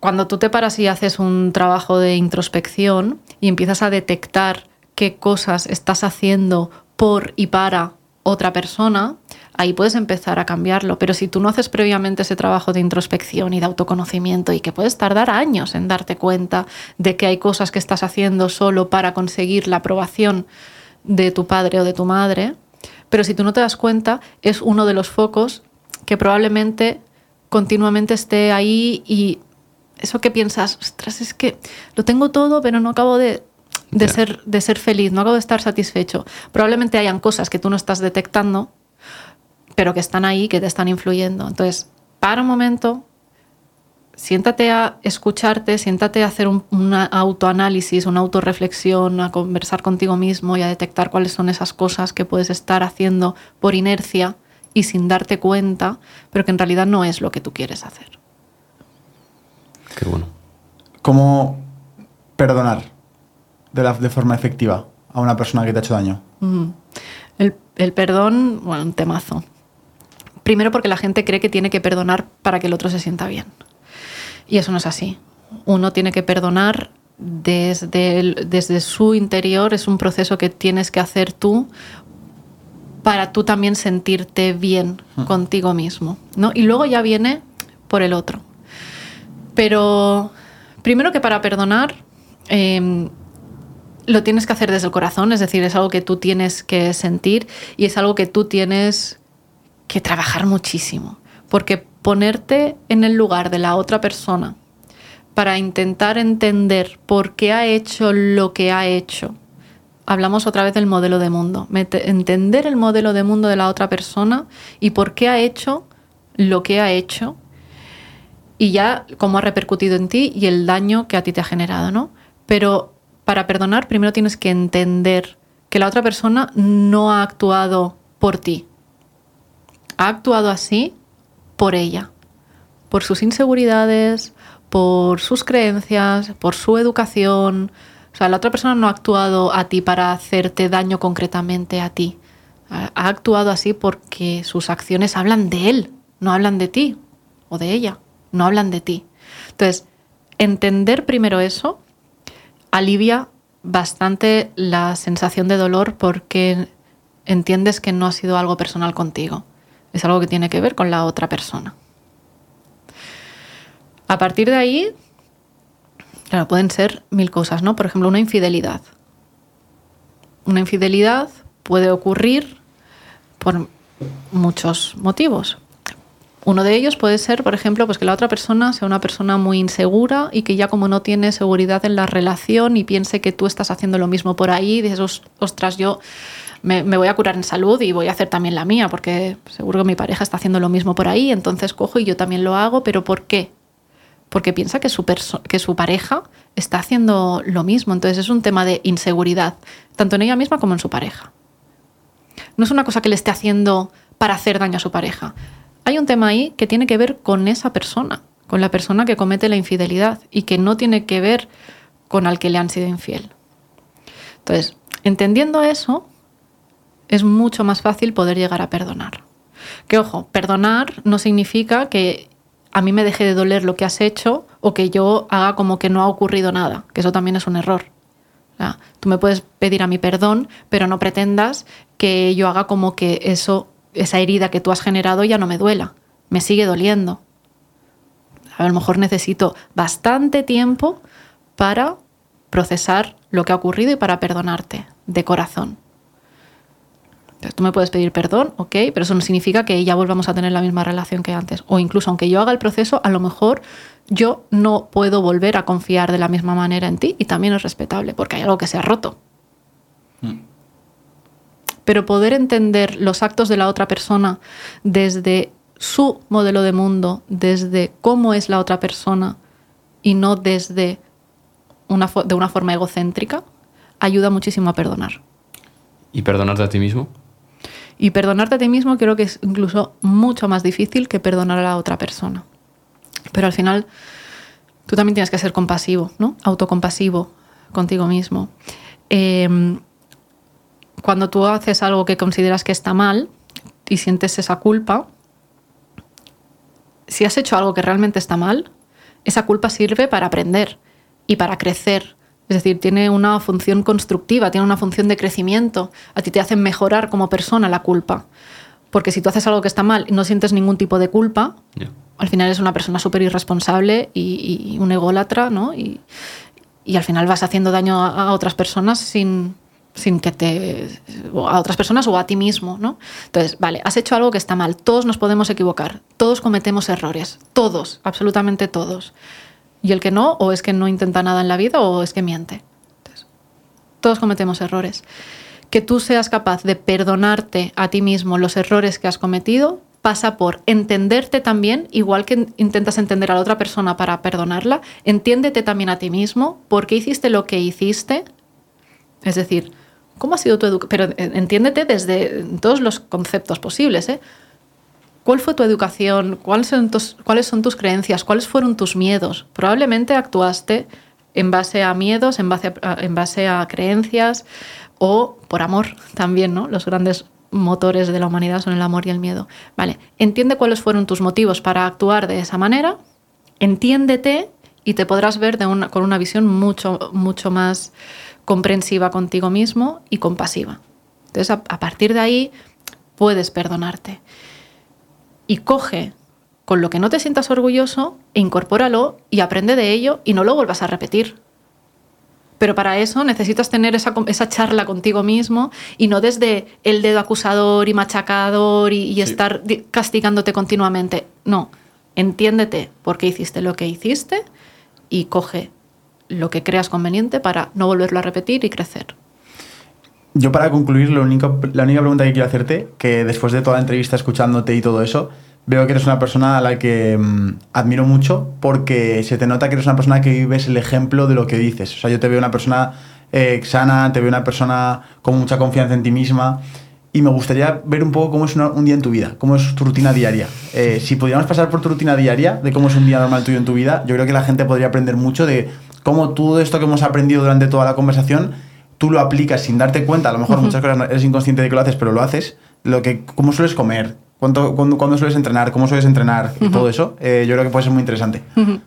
cuando tú te paras y haces un trabajo de introspección y empiezas a detectar qué cosas estás haciendo por y para otra persona, ahí puedes empezar a cambiarlo. Pero si tú no haces previamente ese trabajo de introspección y de autoconocimiento y que puedes tardar años en darte cuenta de que hay cosas que estás haciendo solo para conseguir la aprobación de tu padre o de tu madre, Pero si tú no te das cuenta, es uno de los focos que probablemente continuamente esté ahí y eso que piensas, ostras, es que lo tengo todo, pero no acabo de, de ser, de ser feliz, no acabo de estar satisfecho. Probablemente hayan cosas que tú no estás detectando, pero que están ahí, que te están influyendo. Entonces, para un momento, siéntate a escucharte, siéntate a hacer un, autoanálisis, una autorreflexión, a conversar contigo mismo y a detectar cuáles son esas cosas que puedes estar haciendo por inercia y sin darte cuenta, pero que en realidad no es lo que tú quieres hacer. Qué bueno. ¿Cómo perdonar de, la, de forma efectiva a una persona que te ha hecho daño? el, el perdón, bueno, un temazo. Primero porque la gente cree que tiene que perdonar para que el otro se sienta bien. Y eso no es así. Uno tiene que perdonar desde, desde su interior, es un proceso que tienes que hacer tú para tú también sentirte bien hmm. contigo mismo. ¿no? Y luego ya viene por el otro. Pero primero que para perdonar, em, lo tienes que hacer desde el corazón, es decir, es algo que tú tienes que sentir y es algo que tú tienes que trabajar muchísimo. Porque ponerte en el lugar de la otra persona para intentar entender por qué ha hecho lo que ha hecho. Hablamos otra vez del modelo de mundo. Entender el modelo de mundo de la otra persona y por qué ha hecho lo que ha hecho y ya cómo ha repercutido en ti y el daño que a ti te ha generado, ¿no? Pero para perdonar primero tienes que entender que la otra persona no ha actuado por ti. Ha actuado así por ella, por sus inseguridades, por sus creencias, por su educación. O sea, la otra persona no ha actuado a ti para hacerte daño concretamente a ti. Ha actuado así porque sus acciones hablan de él, no hablan de ti o de ella, no hablan de ti. Entonces, entender primero eso alivia bastante la sensación de dolor porque entiendes que no ha sido algo personal contigo es algo que tiene que ver con la otra persona. A partir de ahí, claro, pueden ser mil cosas, ¿no? Por ejemplo, una infidelidad. Una infidelidad puede ocurrir por muchos motivos. Uno de ellos puede ser, por ejemplo, pues que la otra persona sea una persona muy insegura y que ya como no tiene seguridad en la relación y piense que tú estás haciendo lo mismo por ahí, dices, ostras, yo me, voy a curar en salud y voy a hacer también la mía, porque seguro que mi pareja está haciendo lo mismo por ahí, entonces cojo y yo también lo hago, pero ¿por qué? Porque piensa que su, que su pareja está haciendo lo mismo, entonces es un tema de inseguridad, tanto en ella misma como en su pareja. No es una cosa que le esté haciendo para hacer daño a su pareja. Hay un tema ahí que tiene que ver con esa persona, con la persona que comete la infidelidad y que no tiene que ver con al que le han sido infiel. Entonces, entendiendo eso, es mucho más fácil poder llegar a perdonar. Que ojo, perdonar no significa que a mí me deje de doler lo que has hecho o que yo haga como que no ha ocurrido nada, que eso también es un error. tú me puedes pedir a mi perdón, pero no pretendas que yo haga como que eso, esa herida que tú has generado ya no me duela, me sigue doliendo. A lo mejor necesito bastante tiempo para procesar lo que ha ocurrido y para perdonarte de corazón tú me puedes pedir perdón, ok, pero eso no significa que ya volvamos a tener la misma relación que antes. O incluso aunque yo haga el proceso, a lo mejor yo no puedo volver a confiar de la misma manera en ti y también es respetable porque hay algo que se ha roto. Mm. Pero poder entender los actos de la otra persona desde su modelo de mundo, desde cómo es la otra persona y no desde una, de una forma egocéntrica, ayuda muchísimo a perdonar. ¿Y perdonarte a ti mismo? Y perdonarte a ti mismo creo que es incluso mucho más difícil que perdonar a la otra persona. Pero al final tú también tienes que ser compasivo, ¿no? Autocompasivo contigo mismo. Em, cuando tú haces algo que consideras que está mal y sientes esa culpa, si has hecho algo que realmente está mal, esa culpa sirve para aprender y para crecer es decir, tiene una función constructiva, tiene una función de crecimiento. A ti te hace mejorar como persona la culpa. Porque si tú haces algo que está mal y no sientes ningún tipo de culpa, al final eres una persona súper irresponsable y, un ególatra, ¿no? Y, al final vas haciendo daño a, otras personas sin, sin que te a otras personas o a ti mismo, ¿no? Entonces, vale, has hecho algo que está mal. Todos nos podemos equivocar. Todos cometemos errores. Todos, absolutamente todos. Y el que no, o es que no intenta nada en la vida, o es que miente. todos cometemos errores. Que tú seas capaz de perdonarte a ti mismo los errores que has cometido pasa por entenderte también, igual que intentas entender a la otra persona para perdonarla, entiéndete también a ti mismo, por qué hiciste lo que hiciste. Es decir, ¿cómo ha sido tu educación? Pero eh, entiéndete desde todos los conceptos posibles. ¿eh? ¿Cuál fue tu educación? ¿Cuáles son, tus, ¿Cuáles son tus creencias? ¿Cuáles fueron tus miedos? Probablemente actuaste en base a miedos, en base a, creencias o por amor también, ¿no? Los grandes motores de la humanidad son el amor y el miedo. Vale, entiende cuáles fueron tus motivos para actuar de esa manera, entiéndete y te podrás ver con una visión mucho, más comprensiva contigo mismo y compasiva. Entonces, a partir de ahí, puedes perdonarte. Y coge con lo que no te sientas orgulloso e incorpóralo y aprende de ello y no lo vuelvas a repetir. Pero para eso necesitas tener esa, esa, charla contigo mismo y no desde el dedo acusador y machacador y, y sí. estar castigándote continuamente. No, entiéndete por qué hiciste lo que hiciste y coge lo que creas conveniente para no volverlo a repetir y crecer. Yo para concluir, la única pregunta que quiero hacerte, que después de toda la entrevista escuchándote y todo eso, veo que eres una persona a la que mmm, admiro mucho porque se te nota que eres una persona que vives el ejemplo de lo que dices. O sea, yo te veo una persona eh, sana, te veo una persona con mucha confianza en ti misma y me gustaría ver un poco cómo es un día en tu vida, cómo es tu rutina diaria. Eh, si pudiéramos pasar por tu rutina diaria, de cómo es un día normal tuyo en tu vida, yo creo que la gente podría aprender mucho de cómo todo esto que hemos aprendido durante toda la conversación, tú lo aplicas sin darte cuenta, a lo mejor uh -huh. muchas cosas eres inconsciente de que lo haces, pero lo haces, lo que, cómo sueles comer, ¿Cuánto, cuándo, cuándo, sueles entrenar? ¿Cómo sueles entrenar? Y uh -huh. todo eso, eh, yo creo que puede ser muy interesante. Uh -huh.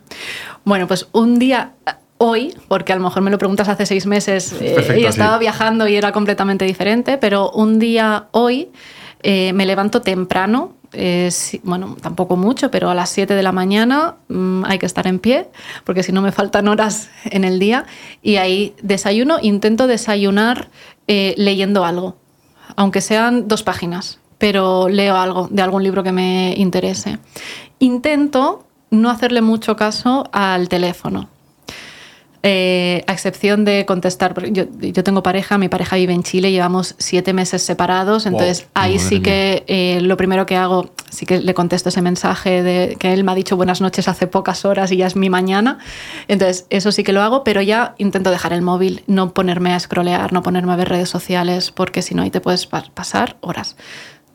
Bueno, pues un día hoy, porque a lo mejor me lo preguntas hace seis meses eh, Perfecto, y estaba sí. viajando y era completamente diferente, pero un día hoy eh, me levanto temprano, sí, bueno, tampoco mucho, pero a las 7 de la mañana mmm, hay que estar en pie, porque si no me faltan horas en el día, y ahí desayuno, intento desayunar eh, leyendo algo, aunque sean dos páginas pero leo algo de algún libro que me interese. Intento no hacerle mucho caso al teléfono. Eh, a excepción de contestar, yo, yo, tengo pareja, mi pareja vive en Chile, llevamos siete meses separados, entonces wow, ahí sí que eh, lo primero que hago, sí que le contesto ese mensaje de que él me ha dicho buenas noches hace pocas horas y ya es mi mañana, entonces eso sí que lo hago, pero ya intento dejar el móvil, no ponerme a scrollear, no ponerme a ver redes sociales, porque si no ahí te puedes pasar horas.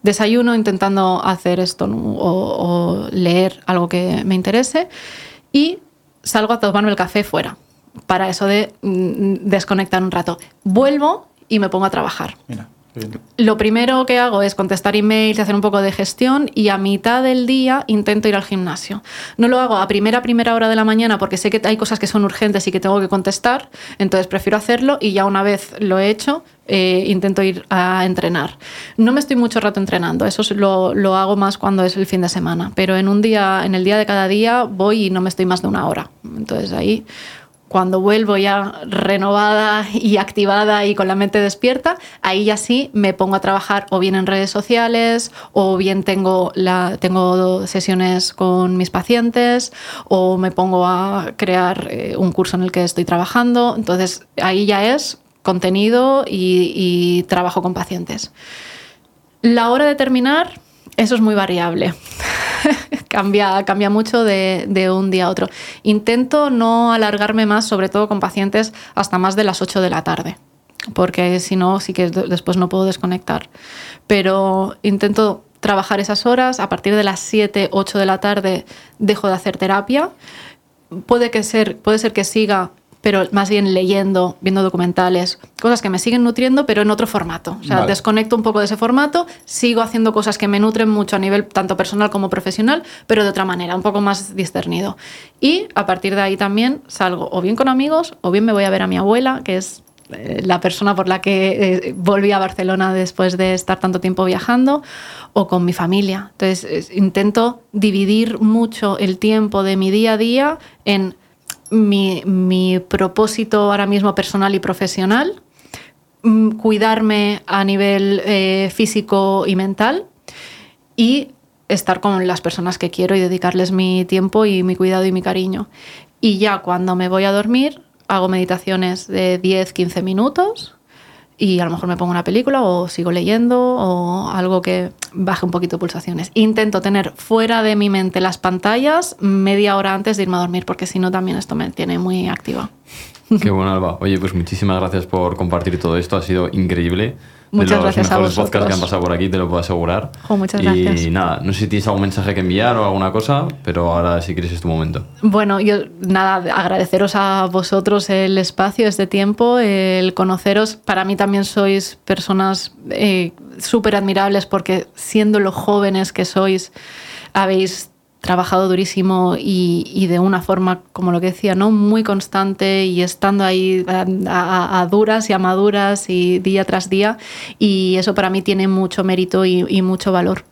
Desayuno intentando hacer esto o, o, leer algo que me interese y salgo a tomarme el café fuera para eso de mm, desconectar un rato. Vuelvo y me pongo a trabajar. Mira. Lo primero que hago es contestar emails y hacer un poco de gestión y a mitad del día intento ir al gimnasio. No lo hago a primera primera hora de la mañana porque sé que hay cosas que son urgentes y que tengo que contestar, entonces prefiero hacerlo y ya una vez lo he hecho eh, intento ir a entrenar. No me estoy mucho rato entrenando, eso lo, lo hago más cuando es el fin de semana, pero en un día, en el día de cada día voy y no me estoy más de una hora. Entonces ahí cuando vuelvo ya renovada y activada y con la mente despierta, ahí ya sí me pongo a trabajar o bien en redes sociales o bien tengo, tengo sesiones con mis pacientes o me pongo a crear eh, un curso en el que estoy trabajando. Entonces ahí ya es contenido y trabajo con pacientes. La hora de terminar, eso es muy variable. [LAUGHS] cambia, cambia mucho de, de, un día a otro. Intento no alargarme más, sobre todo con pacientes, hasta más de las 8 de la tarde, porque si no, sí que después no puedo desconectar. Pero intento trabajar esas horas, a partir de las 7, 8 de la tarde dejo de hacer terapia. Puede, que ser, puede ser que siga pero más bien leyendo, viendo documentales, cosas que me siguen nutriendo, pero en otro formato. O sea, vale. desconecto un poco de ese formato, sigo haciendo cosas que me nutren mucho a nivel tanto personal como profesional, pero de otra manera, un poco más discernido. Y a partir de ahí también salgo o bien con amigos, o bien me voy a ver a mi abuela, que es eh, la persona por la que eh, volví a Barcelona después de estar tanto tiempo viajando, o con mi familia. Entonces, intento dividir mucho el tiempo de mi día a día en mi, mi propósito ahora mismo personal y profesional mm, cuidarme a nivel eh, físico y mental y estar con las personas que quiero y dedicarles mi tiempo y mi cuidado y mi cariño. Y ya cuando me voy a dormir, hago meditaciones de 10-15 minutos y a lo mejor me pongo una película o sigo leyendo o algo que baje un poquito pulsaciones. Intento tener fuera de mi mente las pantallas media hora antes de irme a dormir porque si no también esto me tiene muy activa. Qué bueno, Alba. Oye, pues muchísimas gracias por compartir todo esto. Ha sido increíble. Muchas de los gracias a mejores podcasts vosotros. que han pasado por aquí, te lo puedo asegurar. Muchas y gracias. nada, no sé si tienes algún mensaje que enviar o alguna cosa, pero ahora si quieres es tu momento. Bueno, yo nada, agradeceros a vosotros el espacio, este tiempo, el conoceros. Para mí también sois personas eh, súper admirables porque siendo los jóvenes que sois, habéis trabajado durísimo y, y de una forma, como lo que decía, ¿no? muy constante y estando ahí a, a- a duras y a maduras y día tras día. Y eso para mí tiene mucho mérito y, y mucho valor.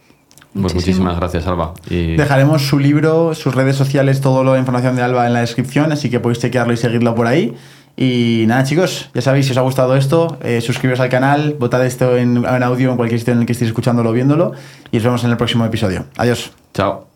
Pues Muchísimo. muchísimas gracias, Alba. Y Dejaremos su libro, sus redes sociales, toda la información de Alba en la descripción, así que podéis chequearlo y seguirlo por ahí. Y nada, chicos, ya sabéis, si os ha gustado esto, eh, suscribiros al canal, votad esto en, en audio en cualquier sitio en el que estéis escuchándolo o viéndolo, y nos vemos en el próximo episodio. Adiós. chao.